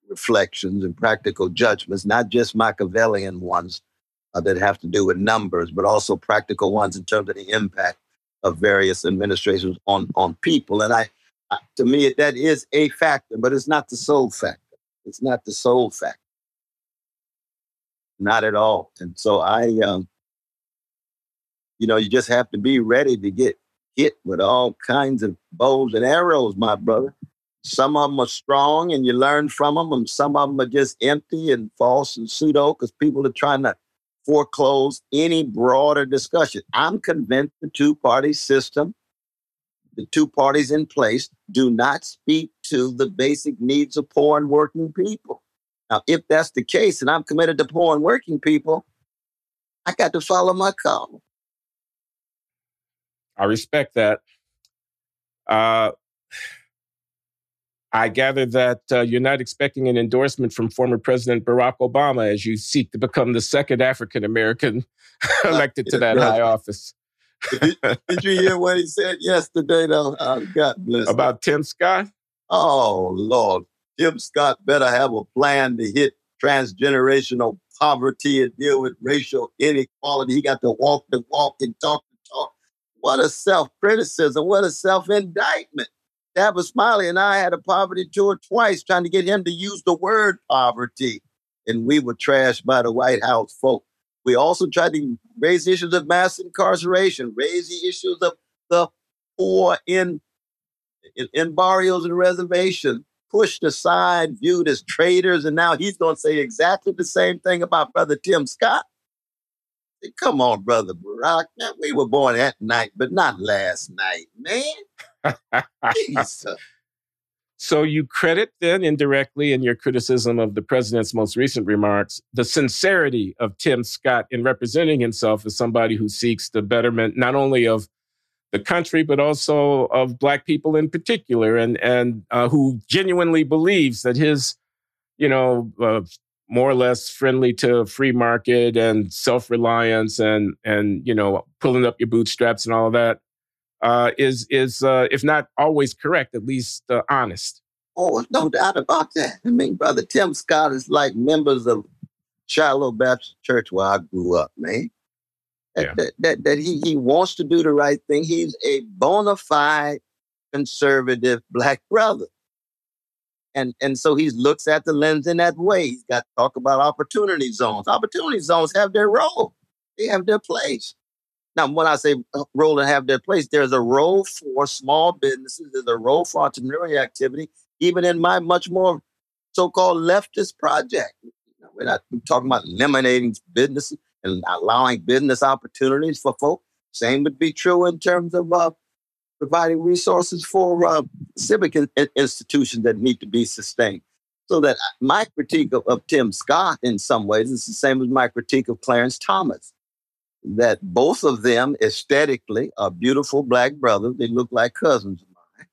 reflections and practical judgments, not just Machiavellian ones uh, that have to do with numbers, but also practical ones in terms of the impact of various administrations on on people. And I, I, to me, that is a factor, but it's not the sole factor. It's not the sole factor. Not at all. And so I, um, you know, you just have to be ready to get hit with all kinds of bows and arrows, my brother. Some of them are strong and you learn from them, and some of them are just empty and false and pseudo because people are trying to foreclose any broader discussion. I'm convinced the two party system, the two parties in place, do not speak to the basic needs of poor and working people. Now, if that's the case, and I'm committed to poor and working people, I got to follow my call. I respect that. Uh, I gather that uh, you're not expecting an endorsement from former President Barack Obama as you seek to become the second African American elected to that high office. did, you, did, you, hear what he said yesterday, though? Oh, God bless. About him. Tim Scott? Oh, Lord. Tim Scott better have a plan to hit transgenerational poverty and deal with racial inequality. He got to walk the walk and talk the talk. What a self criticism. What a self indictment. Tavis Smiley and I had a poverty tour twice trying to get him to use the word poverty. And we were trashed by the White House folk. We also tried to raise issues of mass incarceration, raise the issues of the poor in, in, in barrios and reservations, pushed aside, viewed as traitors. And now he's going to say exactly the same thing about Brother Tim Scott. Come on, Brother Barack. Man, we were born that night, but not last night, man. so you credit then indirectly in your criticism of the president's most recent remarks the sincerity of Tim Scott in representing himself as somebody who seeks the betterment not only of the country but also of black people in particular and and uh, who genuinely believes that his you know uh, more or less friendly to free market and self-reliance and and you know pulling up your bootstraps and all of that uh, is is uh, if not always correct, at least uh, honest. Oh, no doubt about that. I mean, brother Tim Scott is like members of Shiloh Baptist Church where I grew up, man. That, yeah. that, that, that he, he wants to do the right thing. He's a bona fide conservative black brother. And, and so he looks at the lens in that way. He's got to talk about opportunity zones. Opportunity zones have their role, they have their place. Now, when I say uh, role and have their place, there's a role for small businesses, there's a role for entrepreneurial activity, even in my much more so-called leftist project. We're not talking about eliminating businesses and allowing business opportunities for folks. Same would be true in terms of uh, providing resources for uh, civic in- institutions that need to be sustained. So that uh, my critique of, of Tim Scott, in some ways, is the same as my critique of Clarence Thomas that both of them aesthetically are beautiful black brothers. They look like cousins of mine.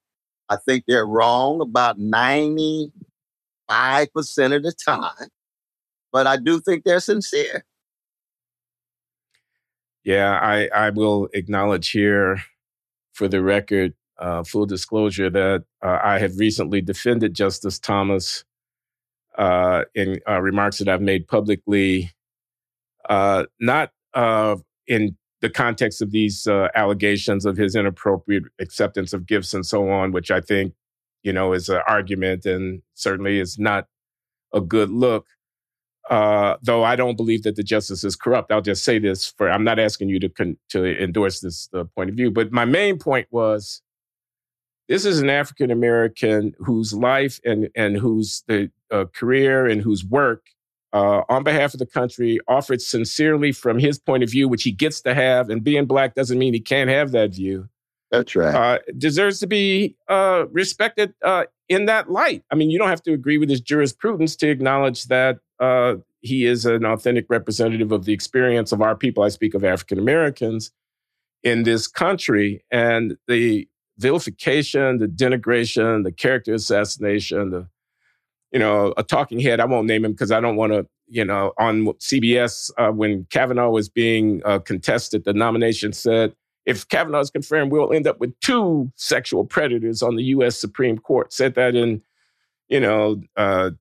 I think they're wrong about 95% of the time, but I do think they're sincere. Yeah, I, I will acknowledge here for the record, uh, full disclosure, that uh, I have recently defended Justice Thomas uh, in uh, remarks that I've made publicly, uh, not uh, in the context of these allegations of his inappropriate acceptance of gifts and so on, which I think, you know, is an argument and certainly is not a good look. Uh, though I don't believe that the justice is corrupt. I'll just say this for I'm not asking you to con- to endorse this uh, point of view, but my main point was this is an African American whose life and and whose the uh, career and whose work uh, on behalf of the country, offered sincerely from his point of view, which he gets to have. And being black doesn't mean he can't have that view. That's right. Uh, deserves to be uh, respected uh, in that light. I mean, you don't have to agree with his jurisprudence to acknowledge that uh, he is an authentic representative of the experience of our people. I speak of African Americans in this country. And the vilification, the denigration, the character assassination, the you know, a talking head. I won't name him because I don't want to, you know, on CBS uh, when Kavanaugh was being uh, contested, the nomination said, if Kavanaugh is confirmed, we'll end up with two sexual predators on the U.S. Supreme Court. Said that in, you know, uh,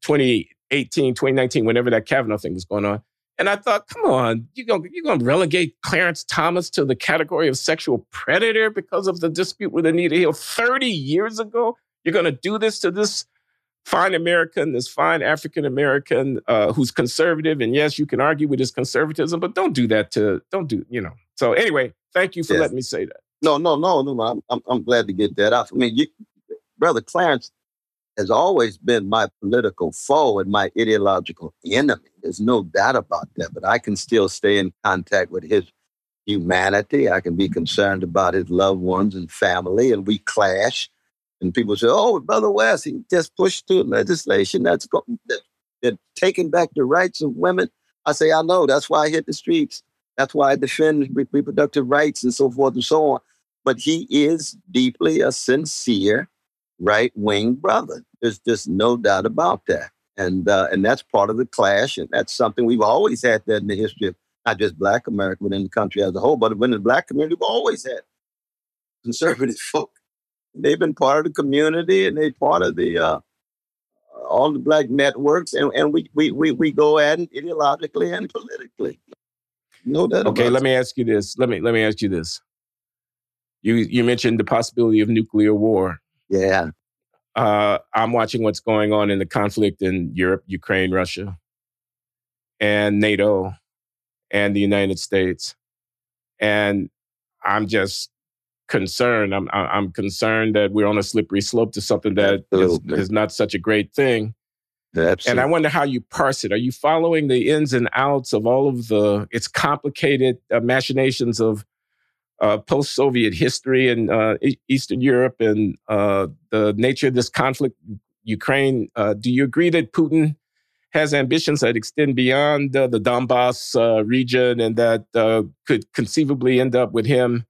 2018, 2019, whenever that Kavanaugh thing was going on. And I thought, come on, you're going you're gonna relegate Clarence Thomas to the category of sexual predator because of the dispute with Anita Hill 30 years ago? You're going to do this to this fine American, this fine African American uh, who's conservative. And yes, you can argue with his conservatism, but don't do that to, don't do, you know. So anyway, thank you for yes. letting me say that. No, no, no, no. I'm, I'm, I'm glad to get that out. I mean, you, Brother Clarence has always been my political foe and my ideological enemy. There's no doubt about that. But I can still stay in contact with his humanity. I can be concerned about his loved ones and family, and we clash. And people say, "Oh, Brother West, he just pushed through legislation that's go- that, that taking back the rights of women." I say, "I know. That's why I hit the streets. That's why I defend re- reproductive rights and so forth and so on." But he is deeply a sincere right wing brother. There's just no doubt about that. And uh, and that's part of the clash, and that's something we've always had that in the history of not just Black America, but in the country as a whole. But within the Black community, we've always had conservative folk they've been part of the community and they're part of the uh, all the black networks, and, and we, we we we go at it ideologically and politically. No doubt. Okay, let me ask you this. Let me let me ask you this. You you mentioned the possibility of nuclear war. Yeah. Uh, I'm watching what's going on in the conflict in Europe, Ukraine, Russia, and NATO, and the United States, and I'm just concerned. I'm I'm concerned that we're on a slippery slope to something that is, is, not such a great thing. Absolutely. And I wonder how you parse it. Are you following the ins and outs of all of the its complicated uh, machinations of uh, post-Soviet history in uh, Eastern Europe and uh, the nature of this conflict, Ukraine? Uh, do you agree that Putin has ambitions that extend beyond the Donbass uh, region and that could conceivably end up with him?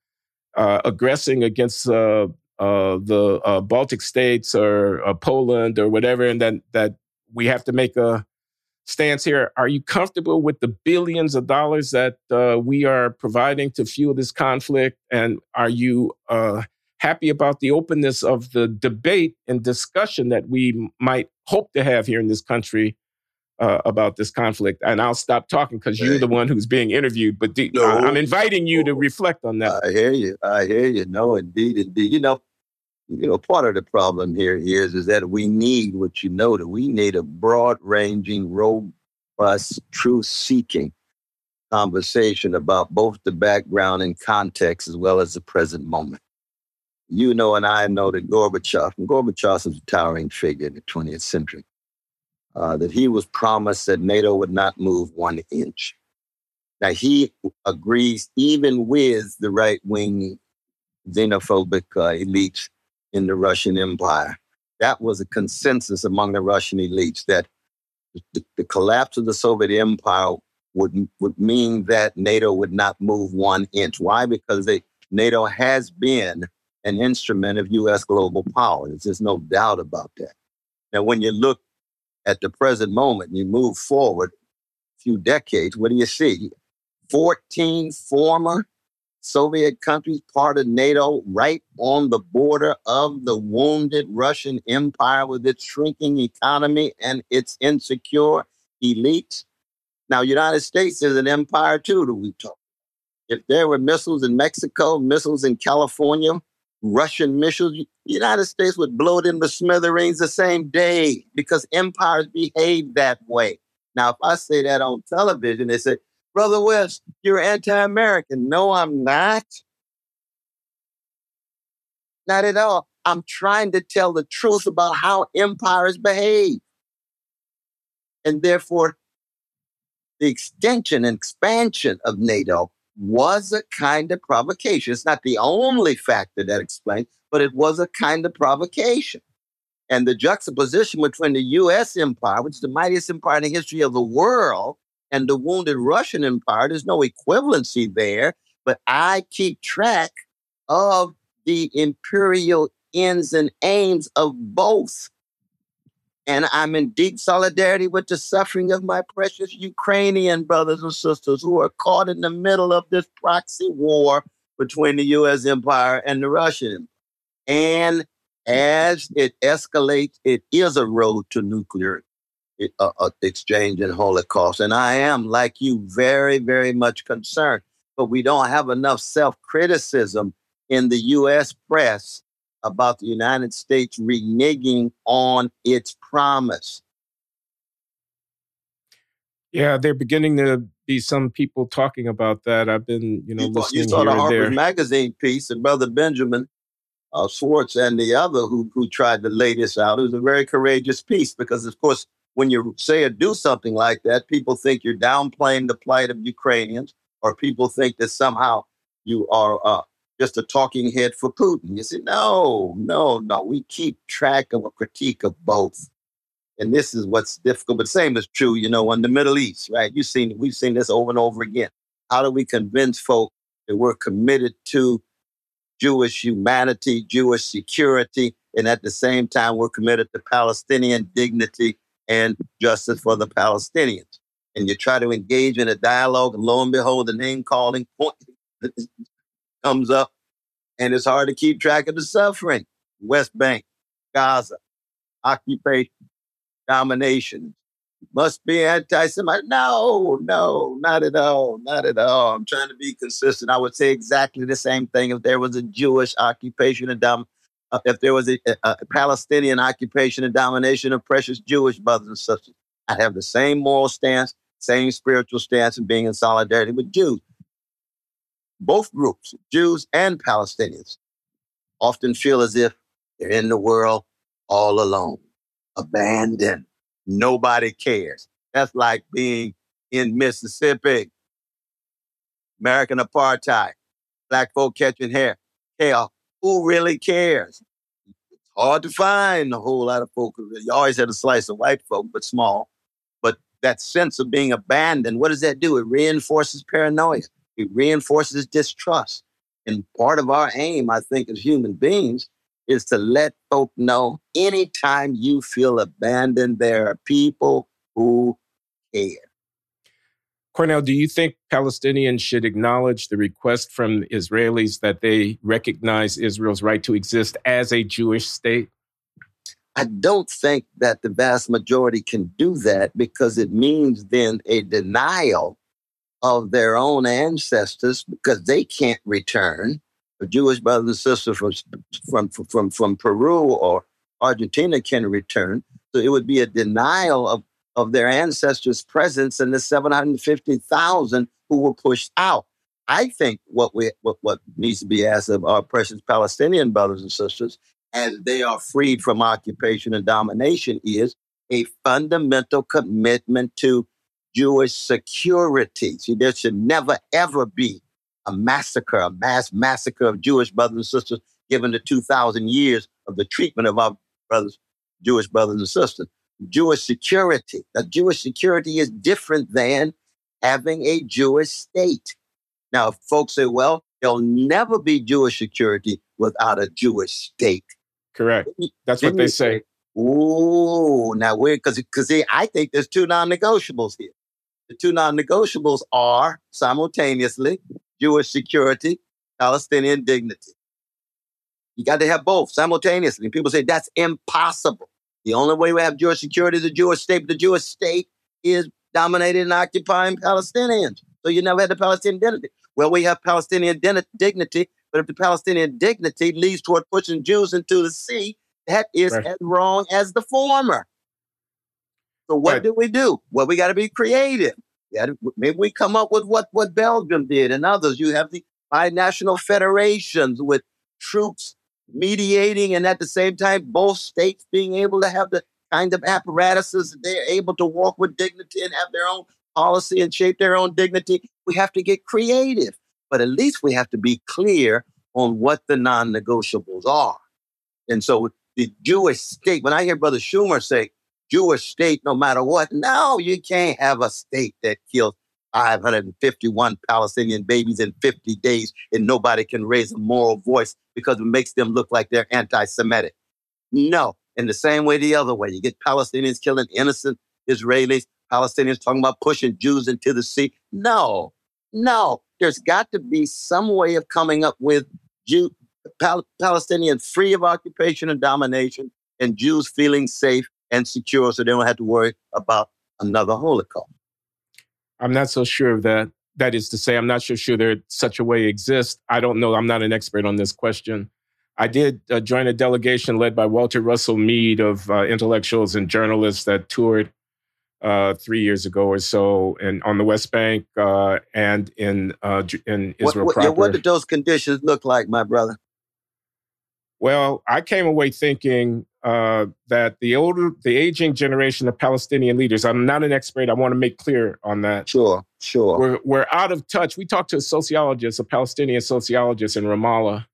uh, aggressing against uh, uh, the uh, Baltic states or uh, Poland or whatever, and then that we have to make a stance here. Are you comfortable with the billions of dollars that uh, we are providing to fuel this conflict? And are you happy about the openness of the debate and discussion that we might hope to have here in this country uh, about this conflict. And I'll stop talking because you're the one who's being interviewed. But do, no, I, am inviting you to reflect on that. I hear you. I hear you. No, indeed, indeed. You know, you know, part of the problem here is is that we need what you know that we need a broad-ranging, robust, truth-seeking conversation about both the background and context as well as the present moment. You know, and I know that Gorbachev, and Gorbachev is a towering figure in the 20th century uh, that he was promised that NATO would not move one inch. Now, he agrees even with the right wing xenophobic uh, elites in the Russian Empire. That was a consensus among the Russian elites that the, the collapse of the Soviet Empire would, would mean that NATO would not move one inch. Why? Because they, NATO has been an instrument of U.S. global power. There's just no doubt about that. Now, when you look at the present moment, and you move forward a few decades, what do you see? 14 former Soviet countries, part of NATO, right on the border of the wounded Russian Empire with its shrinking economy and its insecure elites. Now, United States is an empire too, that we talk. If there were missiles in Mexico, missiles in California, Russian missiles, the United States would blow them to smithereens the same day because empires behave that way. Now, if I say that on television, they say, Brother West, you're anti American. No, I'm not. Not at all. I'm trying to tell the truth about how empires behave. And therefore, the extension and expansion of NATO was a kind of provocation. It's not the only factor that explains, but it was a kind of provocation. And the juxtaposition between the US empire, which is the mightiest empire in the history of the world, and the wounded Russian empire, there's no equivalency there. but I keep track of the imperial ends and aims of both. And I'm in deep solidarity with the suffering of my precious Ukrainian brothers and sisters who are caught in the middle of this proxy war between the US empire and the Russian. empire. And as it escalates, it is a road to nuclear uh, uh, exchange and Holocaust. And I am, like you, very, very much concerned. But we don't have enough self criticism in the US press about the United States reneging on its promise. Yeah, they're beginning to be some people talking about that. I've been, you know, you, listening you saw here the Harper's there. Magazine piece, and Brother Benjamin uh, Schwarz and the other who who tried to lay this out. It was a very courageous piece because, of course, when you say or do something like that, people think you're downplaying the plight of Ukrainians, or people think that somehow you are uh, just a talking head for Putin. You say, no, no, no. We keep track of a critique of both. And this is what's difficult, but same is true, you know, in the Middle East, right? You've seen, we've seen this over and over again. How do we convince folk that we're committed to Jewish humanity, Jewish security, and at the same time, we're committed to Palestinian dignity and justice for the Palestinians? And you try to engage in a dialogue, and lo and behold, the name calling comes up, and it's hard to keep track of the suffering. West Bank, Gaza, occupation, domination. Must be anti-Semitic. No, no, not at all, not at all. I'm trying to be consistent. I would say exactly the same thing if there was a Jewish occupation and dom- if there was a, a, a Palestinian occupation and domination of precious Jewish brothers and sisters. I'd have the same moral stance, same spiritual stance, and being in solidarity with Jews. Both groups, Jews and Palestinians, often feel as if they're in the world all alone abandoned. Nobody cares. That's like being in Mississippi. American apartheid, black folk catching hair. Chaos. Who really cares? It's hard to find a whole lot of folk. You always had a slice of white folk, but small. But that sense of being abandoned, what does that do? It reinforces paranoia. It reinforces distrust. And part of our aim, I think, as human beings, is to let folk know anytime you feel abandoned, there are people who care. Cornel, do you think Palestinians should acknowledge the request from Israelis that they recognize Israel's right to exist as a Jewish state? I don't think that the vast majority can do that because it means then a denial of their own ancestors because they can't return a Jewish brother and sister from, from, from, from Peru or Argentina can return. So it would be a denial of, of their ancestors' presence and the 750,000 who were pushed out. I think what, we, what, what needs to be asked of our precious Palestinian brothers and sisters as they are freed from occupation and domination is a fundamental commitment to Jewish security. See, there should never, ever be a massacre, a mass massacre of Jewish brothers and sisters, given the 2,000 years of the treatment of our brothers, Jewish brothers and sisters. Jewish security. Now, Jewish security is different than having a Jewish state. Now, folks say, well, there'll never be Jewish security without a Jewish state. Correct. That's what they say. Ooh, now we're because because I think there's two non-negotiables here. The two non-negotiables are simultaneously Jewish security, Palestinian dignity. You got to have both simultaneously. People say that's impossible. The only way we have Jewish security is a Jewish state, but the Jewish state is dominated and occupying Palestinians. So you never had the Palestinian dignity. Well, we have Palestinian dignity, but if the Palestinian dignity leads toward pushing Jews into the sea, that is right. as wrong as the former. So what right. do we do? Well, we got to be creative. Yeah, maybe we come up with what, what Belgium did and others. You have the binational federations with troops mediating and at the same time both states being able to have the kind of apparatuses that they're able to walk with dignity and have their own policy and shape their own dignity. We have to get creative, but at least we have to be clear on what the non-negotiables are. And so the Jewish state, when I hear Brother Schumer say, Jewish state no matter what. No, you can't have a state that kills 551 Palestinian babies in 50 days, and nobody can raise a moral voice because it makes them look like they're anti Semitic. No. In the same way, the other way, you get Palestinians killing innocent Israelis, Palestinians talking about pushing Jews into the sea. No, no. There's got to be some way of coming up with Jew, Pal- Palestinian free of occupation and domination, and Jews feeling safe and secure so they don't have to worry about another Holocaust. I'm not so sure of that. That is to say, I'm not so sure there such a way exists. I don't know. I'm not an expert on this question. I did uh, join a delegation led by Walter Russell Mead of uh, intellectuals and journalists that toured uh, three years ago or so, and on the West Bank uh, and in uh, in Israel what, proper. What did those conditions look like, my brother? Well, I came away thinking uh, that the older, the aging generation of Palestinian leaders, I'm not an expert. I want to make clear on that. Sure, sure. We're, we're out of touch. We talked to a sociologist, a Palestinian sociologist in Ramallah,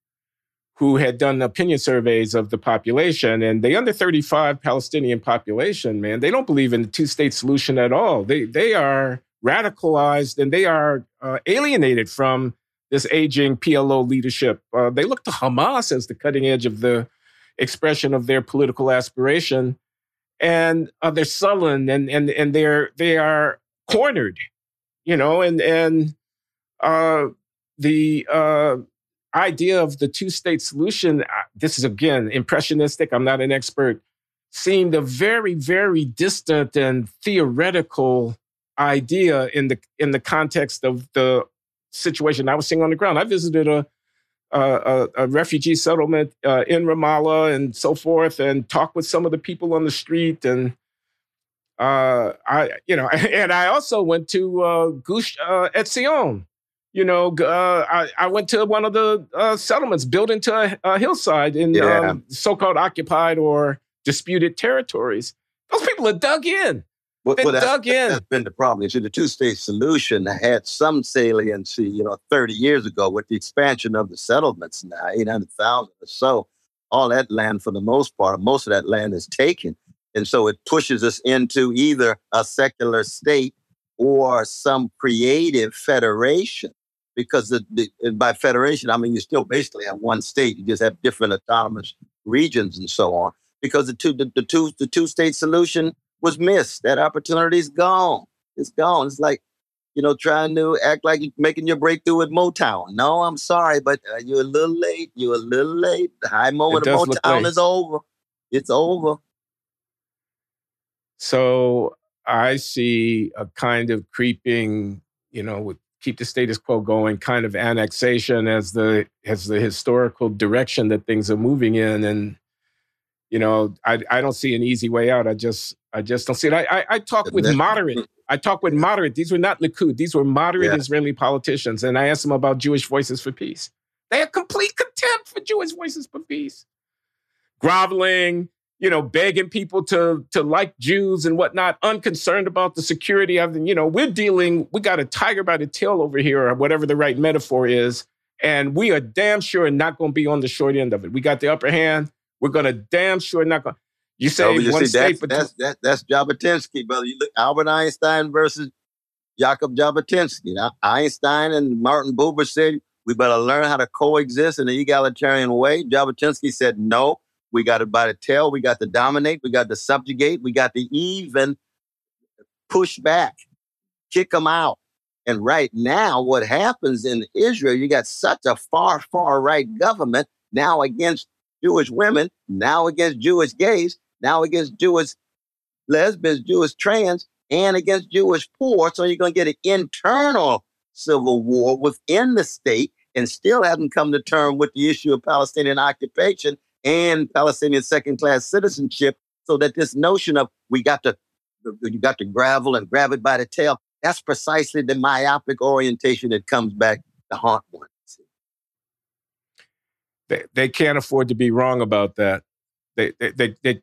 who had done opinion surveys of the population. And the under 35 Palestinian population, man, they don't believe in the two state solution at all. They, they are radicalized and they are uh, alienated from this aging PLO leadership. Uh, they look to Hamas as the cutting edge of the expression of their political aspiration, and uh, they're sullen and and and they're they are cornered, you know, and and uh, the uh, idea of the two state solution. Uh, this is again impressionistic. I'm not an expert. Seemed a very very distant and theoretical idea in the in the context of the situation I was seeing on the ground. I visited a a, a, refugee settlement uh, in Ramallah and so forth, and talk with some of the people on the street. And uh, I, you know, and I also went to uh, Gush uh, Etzion. You know, uh, I, I, went to one of the uh, settlements built into a, a hillside in yeah. um, so-called occupied or disputed territories. Those people are dug in. Well, well that's, dug in. That's been the problem. You see, the two-state solution had some saliency, you know, 30 years ago with the expansion of the settlements now, 800,000 or so. All that land, for the most part, most of that land is taken. And so it pushes us into either a secular state or some creative federation. Because the, the, by federation, I mean you still basically have one state. You just have different autonomous regions and so on. Because the two the, the two the two state solution was missed. That opportunity's gone. It's gone. It's like, you know, trying to act like you're making your breakthrough with Motown. No, I'm sorry, but uh, you're a little late. You're a little late. The high moment of Motown is over. It's over. So I see a kind of creeping, you know, with keep the status quo going kind of annexation as the as the historical direction that things are moving in and you know i i don't see an easy way out i just I just don't see it. I, I, I talk with moderate. I talk with moderate. These were not Likud. These were moderate yeah. Israeli politicians. And I asked them about Jewish Voices for Peace. They had complete contempt for Jewish Voices for Peace. Groveling, you know, begging people to, to like Jews and whatnot, unconcerned about the security of them. You know, we're dealing, we got a tiger by the tail over here, or whatever the right metaphor is. And we are damn sure not going to be on the short end of it. We got the upper hand. We're going to damn sure not going you say you one see, state, that's, that's, that, that's Jabotinsky, brother. You look Albert Einstein versus Jacob Jabotinsky. Now, Einstein and Martin Buber said we better learn how to coexist in an egalitarian way. Jabotinsky said no. We got to by the tail. We got to dominate. We got to subjugate. We got to even push back, kick them out. And right now, what happens in Israel, you got such a far, far right government now against Jewish women, now against Jewish gays, now against Jewish lesbians, Jewish trans, and against Jewish poor. So you're going to get an internal civil war within the state and still haven't come to terms with the issue of Palestinian occupation and Palestinian second class citizenship. So that this notion of we got to you got to gravel and grab it by the tail, that's precisely the myopic orientation that comes back to haunt one. They, they can't afford to be wrong about that. They, they, they, they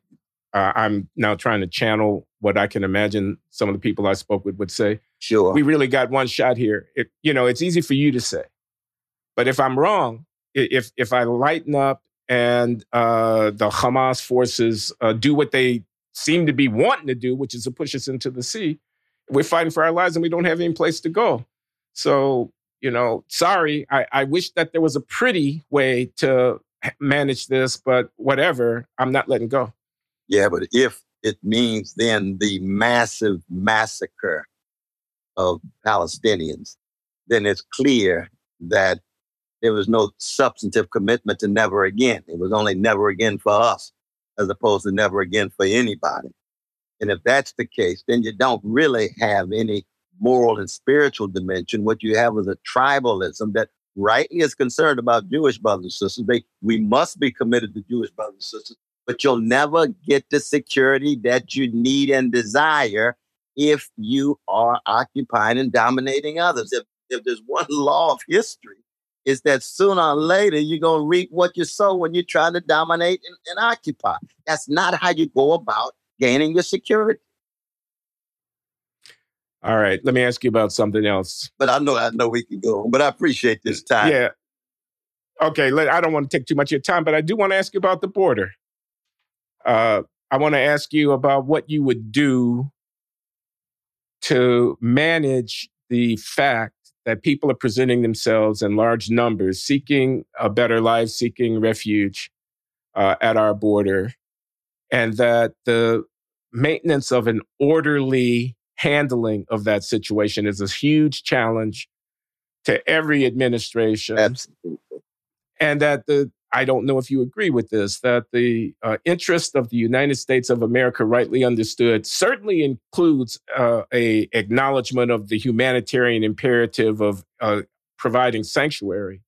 uh, I'm now trying to channel what I can imagine some of the people I spoke with would say. Sure. We really got one shot here. It, you know, it's easy for you to say. But if I'm wrong, if if I lighten up and uh, the Hamas forces uh, do what they seem to be wanting to do, which is to push us into the sea, we're fighting for our lives and we don't have any place to go. So, you know, sorry, I, I wish that there was a pretty way to manage this, but whatever, I'm not letting go. Yeah, but if it means then the massive massacre of Palestinians, then it's clear that there was no substantive commitment to never again. It was only never again for us, as opposed to never again for anybody. And if that's the case, then you don't really have any moral and spiritual dimension. What you have is a tribalism that rightly is concerned about Jewish brothers and sisters. They, we must be committed to Jewish brothers and sisters, but you'll never get the security that you need and desire if you are occupying and dominating others. If, if there's one law of history, is that sooner or later you're going to reap what you sow when you're trying to dominate and, and occupy. That's not how you go about gaining your security. All right, let me ask you about something else. But I know I know we can go but I appreciate this time. Yeah. Okay, let, I don't want to take too much of your time, but I do want to ask you about the border. Uh, I want to ask you about what you would do to manage the fact that people are presenting themselves in large numbers, seeking a better life, seeking refuge uh, at our border, and that the maintenance of an orderly handling of that situation is a huge challenge to every administration. Absolutely. And that the I don't know if you agree with this, that the uh, interest of the United States of America, rightly understood, certainly includes uh, a acknowledgement of the humanitarian imperative of uh, providing sanctuary.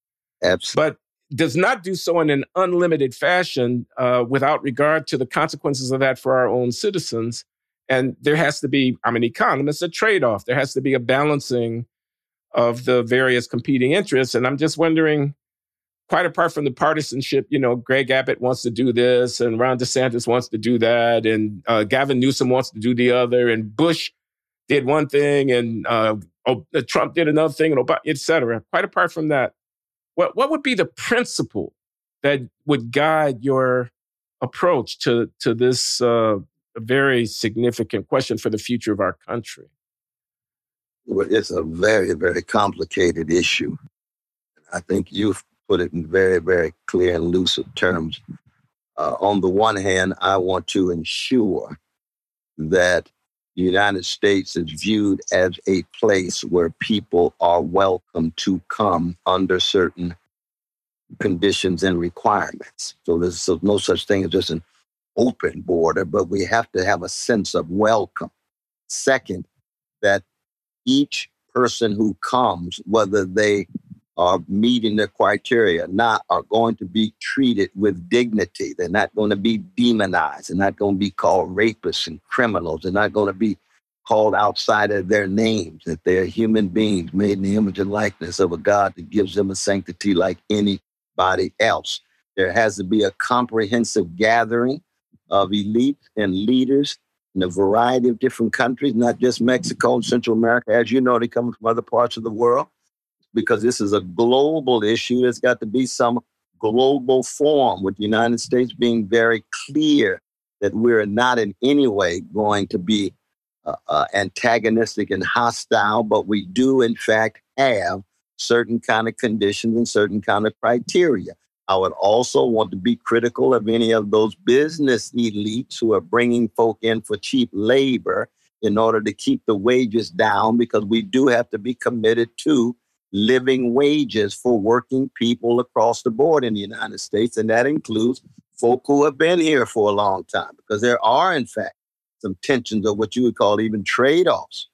Absolutely. But does not do so in an unlimited fashion uh, without regard to the consequences of that for our own citizens. And there has to be, I'm an economist, a trade off. There has to be a balancing of the various competing interests. And I'm just wondering, quite apart from the partisanship, you know, Greg Abbott wants to do this and Ron DeSantis wants to do that and uh, Gavin Newsom wants to do the other and Bush did one thing and uh, Trump did another thing and Obama, et cetera. Quite apart from that, what, what would be the principle that would guide your approach to, to this uh, very significant question for the future of our country? Well, it's a very, very complicated issue. I think you've put it in very, very clear and lucid terms. Uh, on the one hand, I want to ensure that the United States is viewed as a place where people are welcome to come under certain conditions and requirements. So there's no such thing as just an open border, but we have to have a sense of welcome. Second, that each person who comes, whether they are meeting the criteria, not are going to be treated with dignity. They're not going to be demonized. They're not going to be called rapists and criminals. They're not going to be called outside of their names, that they're human beings made in the image and likeness of a God that gives them a sanctity like anybody else. There has to be a comprehensive gathering of elites and leaders in a variety of different countries, not just Mexico and Central America. As you know, they come from other parts of the world because this is a global issue. There's got to be some global form, with the United States being very clear that we're not in any way going to be uh, uh, antagonistic and hostile, but we do, in fact, have certain kind of conditions and certain kind of criteria. I would also want to be critical of any of those business elites who are bringing folk in for cheap labor in order to keep the wages down, because we do have to be committed to living wages for working people across the board in the United States. And that includes folk who have been here for a long time, because there are, in fact, some tensions of what you would call even trade offs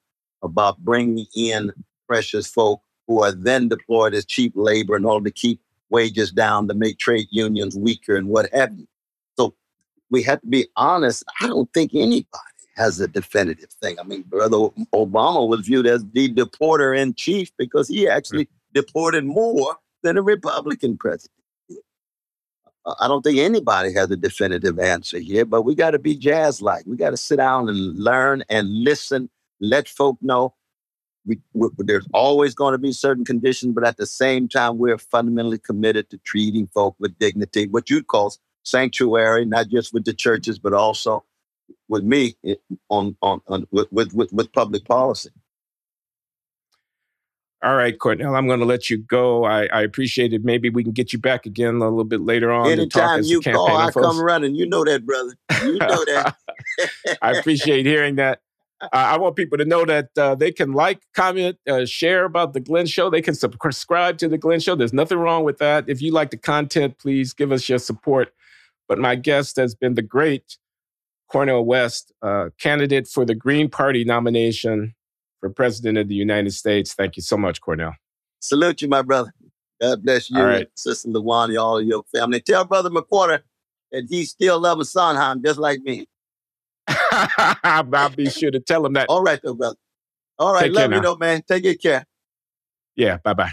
about bringing in precious folk who are then deployed as cheap labor in order to keep wages down to make trade unions weaker and what have you. So we have to be honest. I don't think anybody has a definitive thing. I mean, Brother Obama was viewed as the deporter in chief because he actually mm-hmm. deported more than a Republican president. I don't think anybody has a definitive answer here, but we got to be jazz like. We got to sit down and learn and listen, let folk know we, there's always going to be certain conditions, but at the same time, we're fundamentally committed to treating folk with dignity, what you'd call sanctuary, not just with the churches, but also with me on on, on with, with with public policy. All right, Cornel, I'm going to let you go. I, I appreciate it. Maybe we can get you back again a little bit later on. Anytime you call, I come running. You know that, brother. You know that. I appreciate hearing that. Uh, I want people to know that uh, they can like, comment, uh, share about the Glenn Show. They can subscribe to the Glenn Show. There's nothing wrong with that. If you like the content, please give us your support. But my guest has been the great Cornel West, uh, candidate for the Green Party nomination for President of the United States. Thank you so much, Cornel. Salute you, my brother. God bless you, all right. Sister Lawani, all of your family. Tell Brother McWhorter that he still loves Sondheim just like me. I'll be sure to tell him that. All right, though, brother. All right, Take love you, though, man. Take good care. Yeah, bye bye.